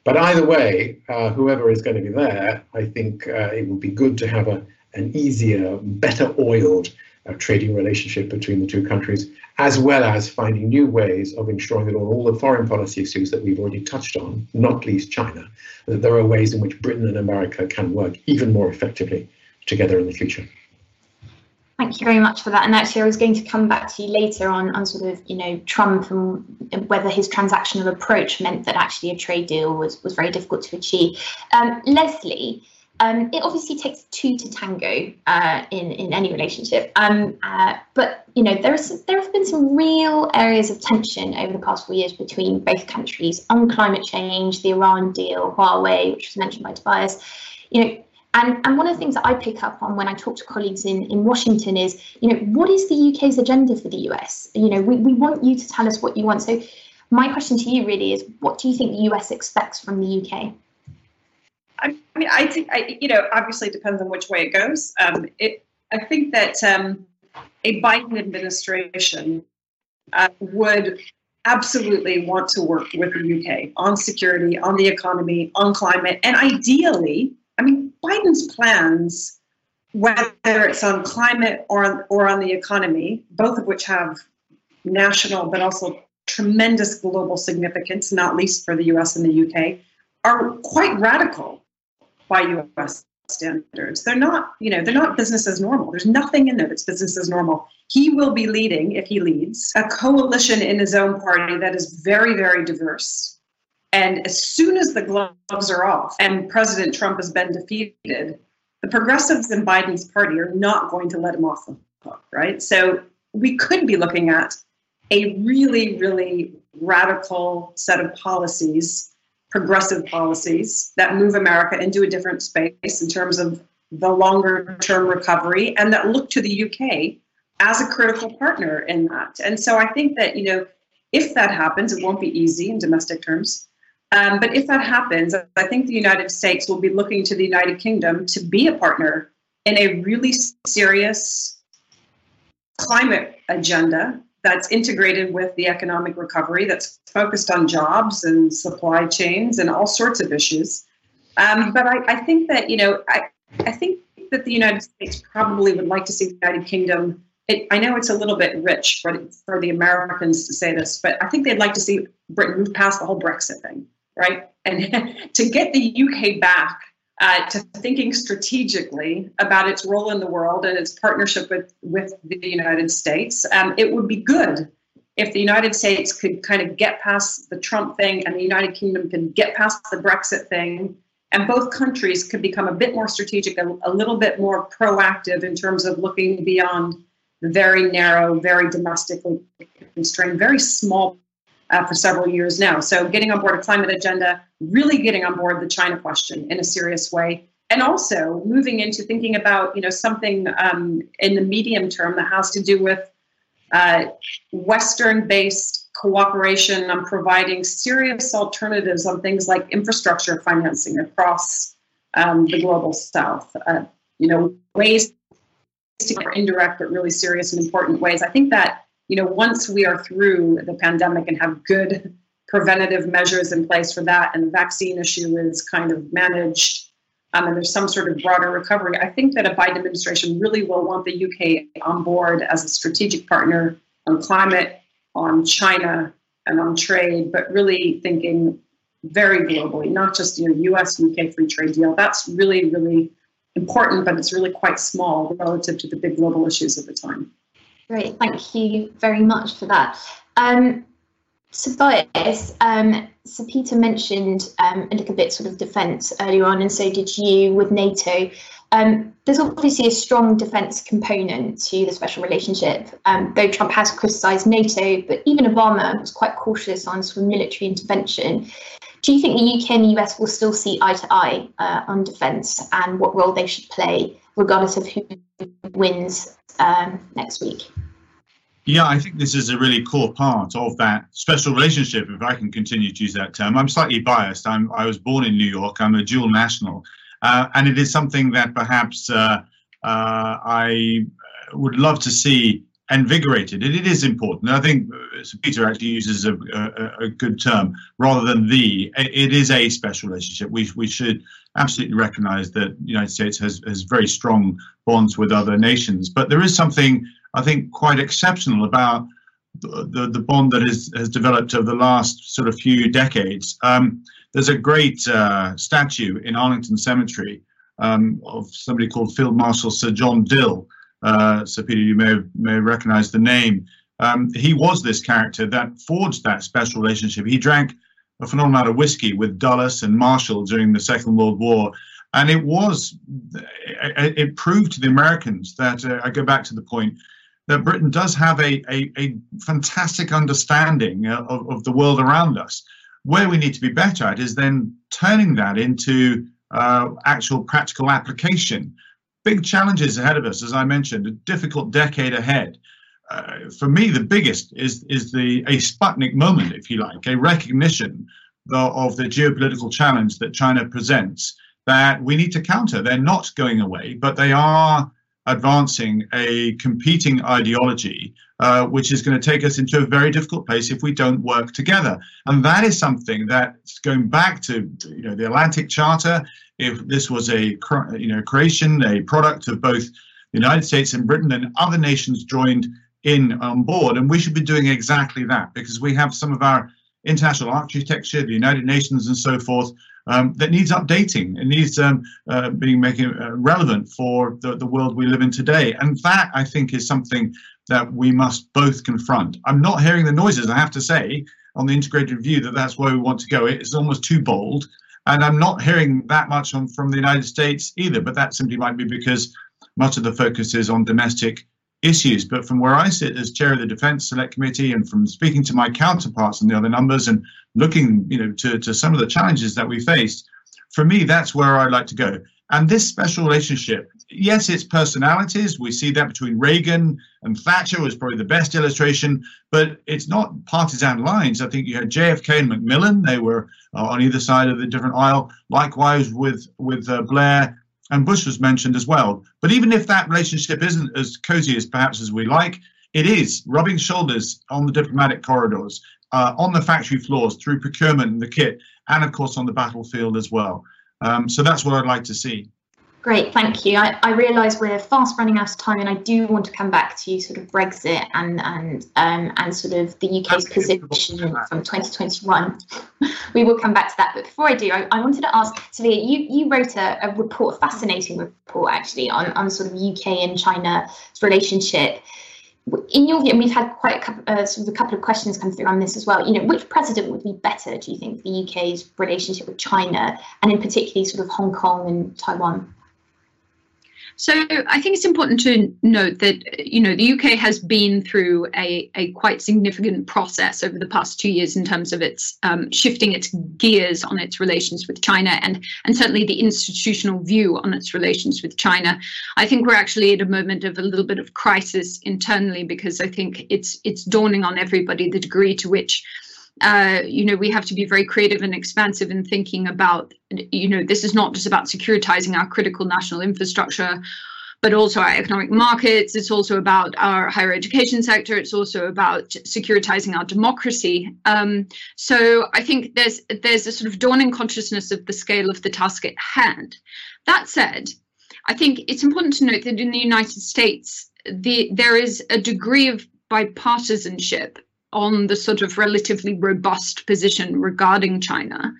But either way, uh, whoever is going to be there, I think uh, it would be good to have a, an easier, better oiled a trading relationship between the two countries, as well as finding new ways of ensuring that on all the foreign policy issues that we've already touched on, not least China, that there are ways in which Britain and America can work even more effectively together in the future. Thank you very much for that. And actually, I was going to come back to you later on, on sort of, you know, Trump and whether his transactional approach meant that actually a trade deal was, was very difficult to achieve. Um, Leslie, Um, it obviously takes two to tango uh, in in any relationship. Um, uh, but you know there is there have been some real areas of tension over the past four years between both countries on climate change, the Iran deal, Huawei, which was mentioned by Tobias. You know, and, and one of the things that I pick up on when I talk to colleagues in, in Washington is, you know, what is the UK's agenda for the US? You know, we, we want you to tell us what you want. So my question to you really is, what do you think the US expects from the UK? I mean, I think I, you know, obviously it depends on which way it goes. Um, it, I think that um, a Biden administration uh, would absolutely want to work with the UK on security, on the economy, on climate, and ideally, I mean, Biden's plans, whether it's on climate or on, or on the economy, both of which have national but also tremendous global significance, not least for the US and the UK, are quite radical by US standards. They're not, you know, they're not business as normal. There's nothing in there that's business as normal. He will be leading, if he leads, a coalition in his own party that is very, very diverse. And as soon as the gloves are off and President Trump has been defeated, the progressives in Biden's party are not going to let him off the hook, right? So we could be looking at a really, really radical set of policies progressive policies that move America into a different space in terms of the longer term recovery and that look to the UK as a critical partner in that. And so I think that, you know, if that happens, it won't be easy in domestic terms. Um, but if that happens, I think the United States will be looking to the United Kingdom to be a partner in a really serious climate agenda that's integrated with the economic recovery that's focused on jobs and supply chains and all sorts of issues. Um, but I, I, think that, you know, I, I think that the United States probably would like to see the United Kingdom. It, I know it's a little bit rich for for the Americans to say this, but I think they'd like to see Britain move past the whole Brexit thing, right? And to get the UK back uh, to thinking strategically about its role in the world and its partnership with, with the United States. Um, it would be good if the United States could kind of get past the Trump thing and the United Kingdom could get past the Brexit thing, and both countries could become a bit more strategic, a, a little bit more proactive in terms of looking beyond the very narrow, very domestically constrained, very small uh, for several years now. So, getting on board a climate agenda, really getting on board the China question in a serious way, and also moving into thinking about you know something um, in the medium term that has to do with uh, Western-based cooperation on providing serious alternatives on things like infrastructure financing across um, the global South. Uh, you know, ways to get indirect but really serious and important ways. I think that you know, once we are through the pandemic and have good preventative measures in place for that, and the vaccine issue is kind of managed, um, and there's some sort of broader recovery, I think that a Biden administration really will want the UK on board as a strategic partner on climate, on China, and on trade, but really thinking very globally, not just you know U.S. UK free trade deal. That's really really important, but it's really quite small relative to the big global issues of the time. Great, thank you very much for that. Um, Tobias, um, so Peter mentioned um, a little bit sort of defence earlier on, and so did you with NATO. Um, there's obviously a strong defence component to the special relationship, um, though Trump has criticised NATO, but even Obama was quite cautious on sort of military intervention. Do you think the UK and the US will still see eye to eye uh, on defence and what role they should play, regardless of who wins um, next week? Yeah, I think this is a really core part of that special relationship, if I can continue to use that term. I'm slightly biased. I'm, I was born in New York, I'm a dual national. Uh, and it is something that perhaps uh, uh, I would love to see invigorated. It, is important. I think uh, Peter actually uses a, a, a, good term rather than the. It is a special relationship. We we should absolutely recognise that the United States has has very strong bonds with other nations, but there is something I think quite exceptional about the, the, the bond that has, has developed over the last sort of few decades. Um, there's a great uh, statue in Arlington Cemetery um, of somebody called Field Marshal Sir John Dill, uh, so Peter, you may may recognize the name. Um, he was this character that forged that special relationship. He drank a phenomenal amount of whiskey with Dulles and Marshall during the Second World War, And it was, it proved to the Americans that, uh, I go back to the point, that Britain does have a, a, a fantastic understanding of, of, the world around us. Where we need to be better at is then turning that into uh, actual practical application. Big challenges ahead of us, as I mentioned, a difficult decade ahead. Uh, for me, the biggest is is the a Sputnik moment, if you like, a recognition of the geopolitical challenge that China presents that we need to counter. They're not going away, but they are advancing a competing ideology, uh, which is going to take us into a very difficult place if we don't work together. And that is something that's going back to you know the Atlantic Charter. If this was a you know creation, a product of both the United States and Britain, and other nations joined in on board, and we should be doing exactly that because we have some of our international architecture, the United Nations, and so forth, um, that needs updating. It needs um, uh, being making uh, relevant for the, the world we live in today. And that, I think, is something that we must both confront. I'm not hearing the noises, I have to say, on the integrated view that that's where we want to go. It's almost too bold. And I'm not hearing that much on, from the United States either, but that simply might be because much of the focus is on domestic issues. But from where I sit as chair of the Defence Select Committee and from speaking to my counterparts on the other numbers and looking, you know, to, to some of the challenges that we faced, for me, that's where I'd like to go. And this special relationship, yes, it's personalities. We see that between Reagan and Thatcher was probably the best illustration, but it's not partisan lines. I think you had JFK and Macmillan; they were uh, on either side of the different aisle. Likewise with with uh, Blair and Bush was mentioned as well. But even if that relationship isn't as cozy as perhaps as we like, it is rubbing shoulders on the diplomatic corridors, uh, on the factory floors, through procurement and the kit, and of course on the battlefield as well. Um, so that's what I'd like to see. Great, thank you. I, I realise we're fast running out of time, and I do want to come back to sort of Brexit and and um, and sort of the UK's position from 2021. we will come back to that, but before I do, I, I wanted to ask Sylvia. You you wrote a, a report, a fascinating report actually, on on sort of UK and China's relationship. In your view, and we've had quite a couple, uh, sort of a couple of questions come through on this as well. You know, which president would be better, do you think, the UK's relationship with China, and in particularly sort of Hong Kong and Taiwan? So I think it's important to note that you know the UK has been through a, a quite significant process over the past two years in terms of its um, shifting its gears on its relations with China and and certainly the institutional view on its relations with China. I think we're actually at a moment of a little bit of crisis internally because I think it's it's dawning on everybody the degree to which uh, you know, we have to be very creative and expansive in thinking about, you know, this is not just about securitizing our critical national infrastructure, but also our economic markets. It's also about our higher education sector. It's also about securitizing our democracy. Um, so I think there's there's a sort of dawning consciousness of the scale of the task at hand. That said, I think it's important to note that in the United States, the there is a degree of bipartisanship on the sort of relatively robust position regarding China.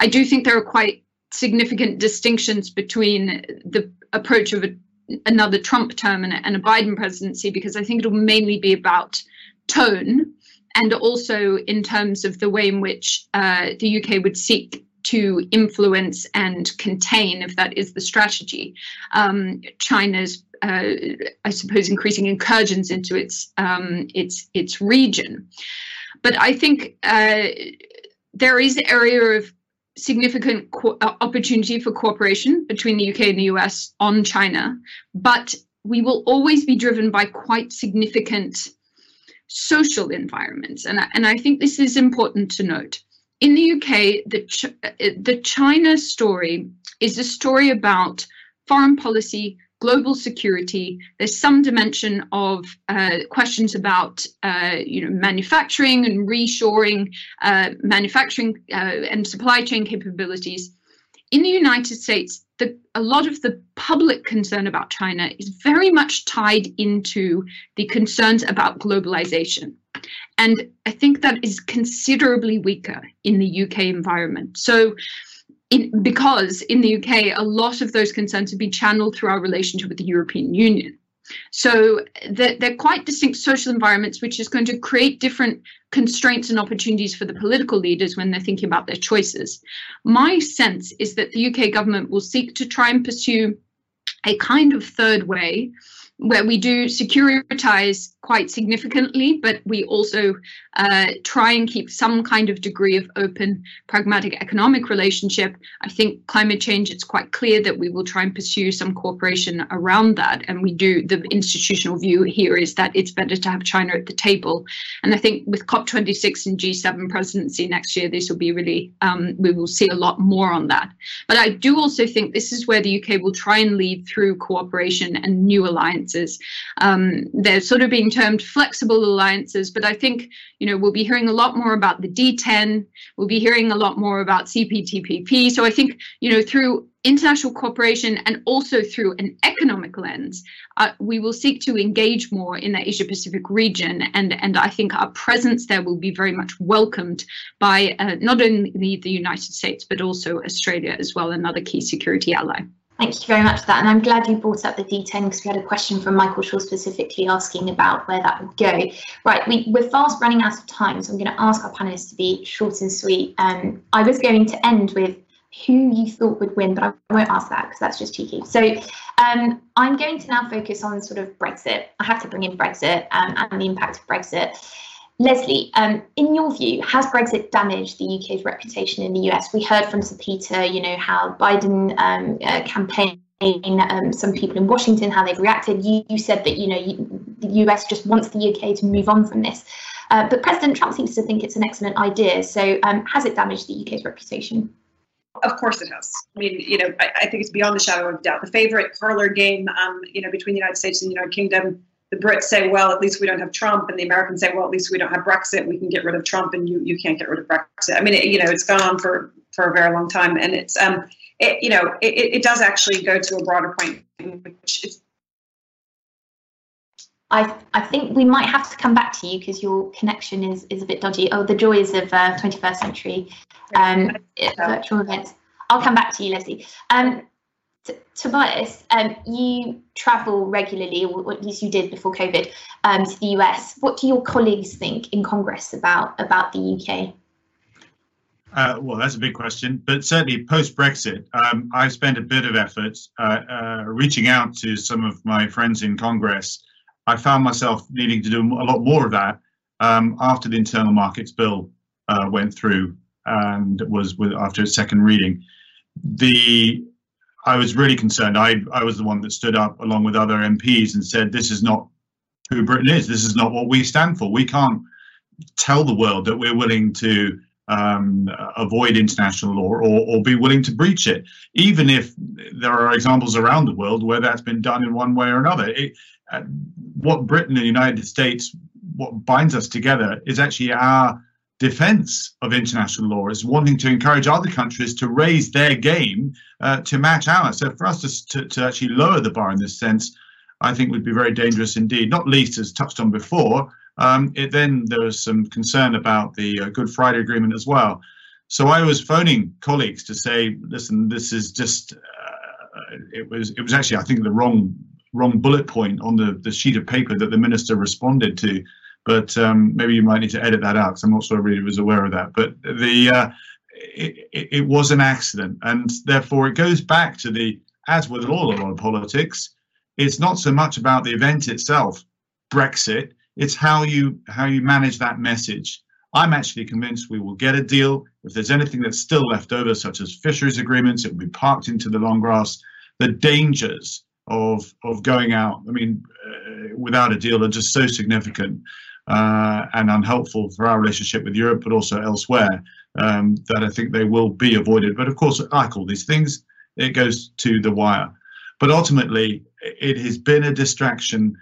I do think there are quite significant distinctions between the approach of a, another Trump term and, and a Biden presidency, because I think it'll mainly be about tone and also in terms of the way in which uh, the UK would seek to influence and contain, if that is the strategy, um, China's uh, I suppose, increasing incursions into its um, its its region. But I think uh, there is an area of significant uh, opportunity for cooperation between the UK and the US on China, but we will always be driven by quite significant social environments, and and I think this is important to note. In the UK, the Ch- uh, the China story is a story about foreign policy, global security. There's some dimension of uh, questions about uh, you know manufacturing and reshoring, uh, manufacturing uh, and supply chain capabilities. In the United States, the, a lot of the public concern about China is very much tied into the concerns about globalization. And I think that is considerably weaker in the UK environment. So in, because in the UK, a lot of those concerns have been channeled through our relationship with the European Union. So they're, they're quite distinct social environments, which is going to create different constraints and opportunities for the political leaders when they're thinking about their choices. My sense is that the UK government will seek to try and pursue a kind of third way where we do securitize quite significantly, but we also uh, try and keep some kind of degree of open, pragmatic economic relationship. I think climate change, it's quite clear that we will try and pursue some cooperation around that. And we do, the institutional view here is that it's better to have China at the table. And I think with COP26 and G7 presidency next year, this will be really, um, we will see a lot more on that. But I do also think this is where the UK will try and lead through cooperation and new alliances. Um, they're sort of being termed flexible alliances, but I think you know we'll be hearing a lot more about the D10. We'll be hearing a lot more about CPTPP. So I think you know through international cooperation and also through an economic lens, uh, we will seek to engage more in the Asia Pacific region, and and I think our presence there will be very much welcomed by uh, not only the United States but also Australia as well, another key security ally. Thank you very much for that. And I'm glad you brought up the D10 because we had a question from Michael Shaw specifically asking about where that would go. Right, we, we're fast running out of time, so I'm going to ask our panelists to be short and sweet. Um, I was going to end with who you thought would win, but I won't ask that because that's just cheeky. So um, I'm going to now focus on sort of Brexit. I have to bring in Brexit um, and the impact of Brexit. Leslie, um, in your view, has Brexit damaged the UK's reputation in the US? We heard from Sir Peter, you know, how Biden um, uh, campaign, um, some people in Washington, how they've reacted. You, you said that, you know, you, the US just wants the UK to move on from this. Uh, but President Trump seems to think it's an excellent idea. So um, has it damaged the UK's reputation? Of course it has. I mean, you know, I, I, think it's beyond the shadow of doubt. The favorite parlor game, um, you know, between the United States and the United Kingdom the Brits say, well, at least we don't have Trump, and the Americans say, well, at least we don't have Brexit. We can get rid of Trump, and you you can't get rid of Brexit. I mean, it, you know, it's gone on for for a very long time, and it's um, it, you know, it, it does actually go to a broader point, which is. I, I think we might have to come back to you because your connection is, is a bit dodgy. Oh, the joys of uh, 21st century um, virtual events. I'll come back to you, Leslie. Um, Tobias, um, you travel regularly, or at least you did before COVID, um, to the US. What do your colleagues think in Congress about about the UK? Uh, well, that's a big question, but certainly post Brexit, um, I spent a bit of effort uh, uh, reaching out to some of my friends in Congress. I found myself needing to do a lot more of that um, after the Internal Markets Bill uh, went through and was with, after its second reading. The I was really concerned. I, I was the one that stood up along with other MPs and said, this is not who Britain is. This is not what we stand for. We can't tell the world that we're willing to um, avoid international law or, or be willing to breach it, even if there are examples around the world where that's been done in one way or another. It, uh, what Britain and the United States, what binds us together is actually our defense of international law is wanting to encourage other countries to raise their game uh, to match ours. So for us to, to, to, actually lower the bar in this sense, I think would be very dangerous indeed, not least as touched on before. Um, it, then there was some concern about the uh, Good Friday Agreement as well. So I was phoning colleagues to say, listen, this is just, uh, it was it was actually, I think, the wrong wrong bullet point on the, the sheet of paper that the minister responded to but um, maybe you might need to edit that out because I'm not sure everybody was aware of that. But the uh, it, it, was an accident, and therefore it goes back to the as with all a lot of politics, it's not so much about the event itself, Brexit. It's how you how you manage that message. I'm actually convinced we will get a deal. If there's anything that's still left over, such as fisheries agreements, it will be parked into the long grass. The dangers of of going out, I mean, uh, without a deal are just so significant uh, and unhelpful for our relationship with Europe, but also elsewhere, um, that I think they will be avoided. But of course, like all these things, it goes to the wire. But ultimately, it has been a distraction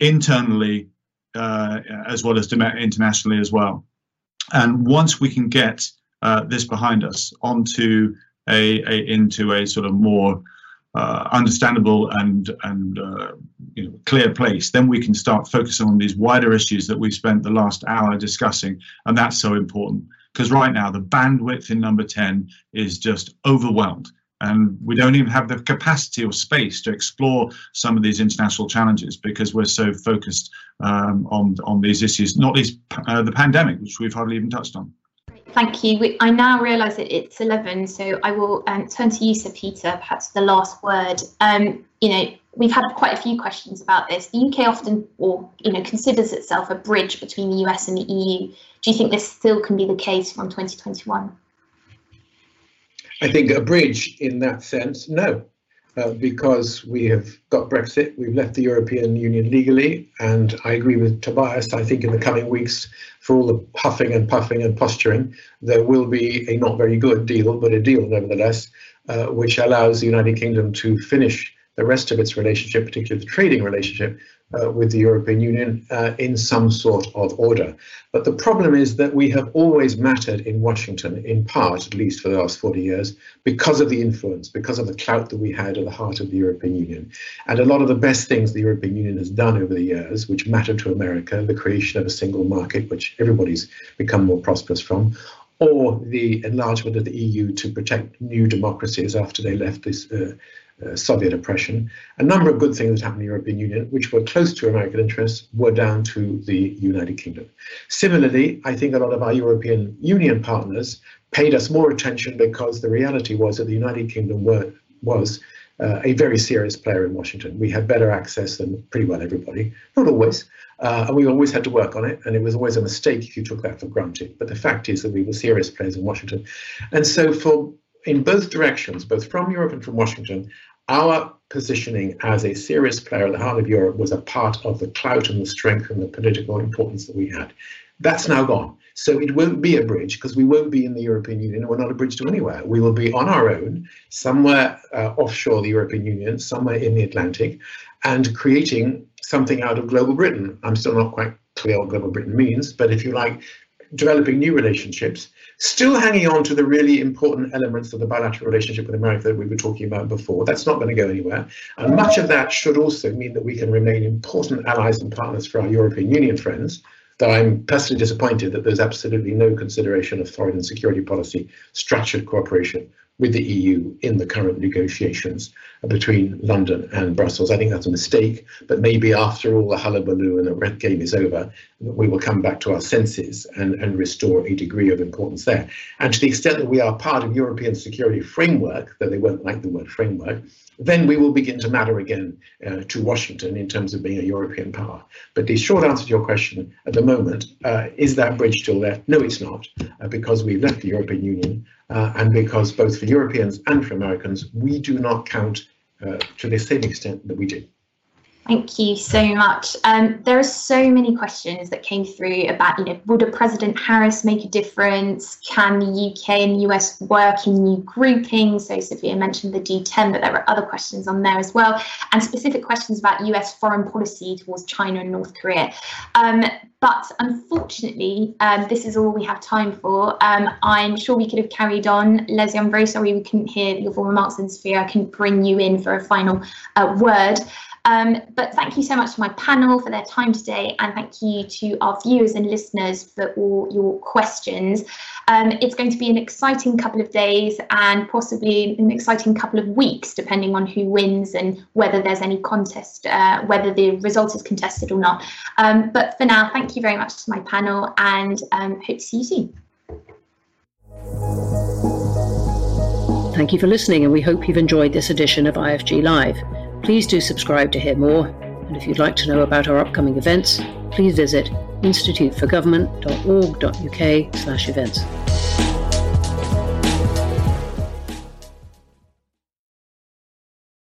internally uh, as well as internationally as well. And once we can get uh, this behind us onto a, a into a sort of more uh, understandable and and uh, you know, clear place, then we can start focusing on these wider issues that we've spent the last hour discussing, and that's so important because right now the bandwidth in number 10 is just overwhelmed. and we don't even have the capacity or space to explore some of these international challenges because we're so focused um, on on these issues, not least uh, the pandemic, which we've hardly even touched on. Thank you. I now realise that it's 11, so I will um, turn to you, Sir Peter, perhaps the last word. Um, you know, we've had quite a few questions about this. The UK often, or you know, considers itself a bridge between the US and the EU. Do you think this still can be the case from 2021? I think a bridge in that sense, no, uh, because we have got Brexit, we've left the European Union legally, and I agree with Tobias. I think in the coming weeks, for all the huffing and puffing and posturing, there will be a not very good deal, but a deal nevertheless, uh, which allows the United Kingdom to finish the rest of its relationship, particularly the trading relationship, uh, with the European Union uh, in some sort of order. But the problem is that we have always mattered in Washington, in part, at least for the last 40 years, because of the influence, because of the clout that we had at the heart of the European Union. And a lot of the best things the European Union has done over the years, which mattered to America, the creation of a single market, which everybody's become more prosperous from, or the enlargement of the EU to protect new democracies after they left this uh, uh, Soviet oppression. A number of good things that happened in the European Union, which were close to American interests, were down to the United Kingdom. Similarly, I think a lot of our European Union partners paid us more attention because the reality was that the United Kingdom were, was uh, a very serious player in Washington. We had better access than pretty well everybody, not always, uh, and we always had to work on it, and it was always a mistake if you took that for granted. But the fact is that we were serious players in Washington. And so for in both directions, both from Europe and from Washington, our positioning as a serious player at the heart of Europe was a part of the clout and the strength and the political importance that we had. That's now gone. So it won't be a bridge because we won't be in the European Union. And we're not a bridge to anywhere. We will be on our own, somewhere uh, offshore the European Union, somewhere in the Atlantic, and creating something out of global Britain. I'm still not quite clear what global Britain means, but if you like, developing new relationships, still hanging on to the really important elements of the bilateral relationship with America that we were talking about before. That's not going to go anywhere. And much of that should also mean that we can remain important allies and partners for our European Union friends. Though I'm personally disappointed that there's absolutely no consideration of foreign and security policy structured cooperation with the EU in the current negotiations between London and Brussels. I think that's a mistake, but maybe after all the hullabaloo and the red game is over, we will come back to our senses and, and restore a degree of importance there. And to the extent that we are part of European security framework, though they won't like the word framework, then we will begin to matter again uh, to Washington in terms of being a European power. But the short answer to your question at the moment, uh, is that bridge still there? No, it's not, uh, because we've left the European Union uh, and because both for Europeans and for Americans, we do not count uh, to the same extent that we did. Thank you so much. Um, there are so many questions that came through about, you know, would a President Harris make a difference? Can the UK and US work in new groupings? So Sophia mentioned the D10, but there are other questions on there as well, and specific questions about US foreign policy towards China and North Korea. Um, but unfortunately, um, this is all we have time for. Um, I'm sure we could have carried on. Leslie, I'm very sorry we couldn't hear your full remarks, and Sophia, I couldn't bring you in for a final uh, word. Um, but thank you so much to my panel for their time today, and thank you to our viewers and listeners for all your questions. Um, it's going to be an exciting couple of days and possibly an exciting couple of weeks, depending on who wins and whether there's any contest, uh, whether the result is contested or not. Um, but for now, thank you very much to my panel and um, hope to see you soon. Thank you for listening, and we hope you've enjoyed this edition of IFG Live. Please do subscribe to hear more, and if you'd like to know about our upcoming events, please visit instituteforgovernment.org.uk/events.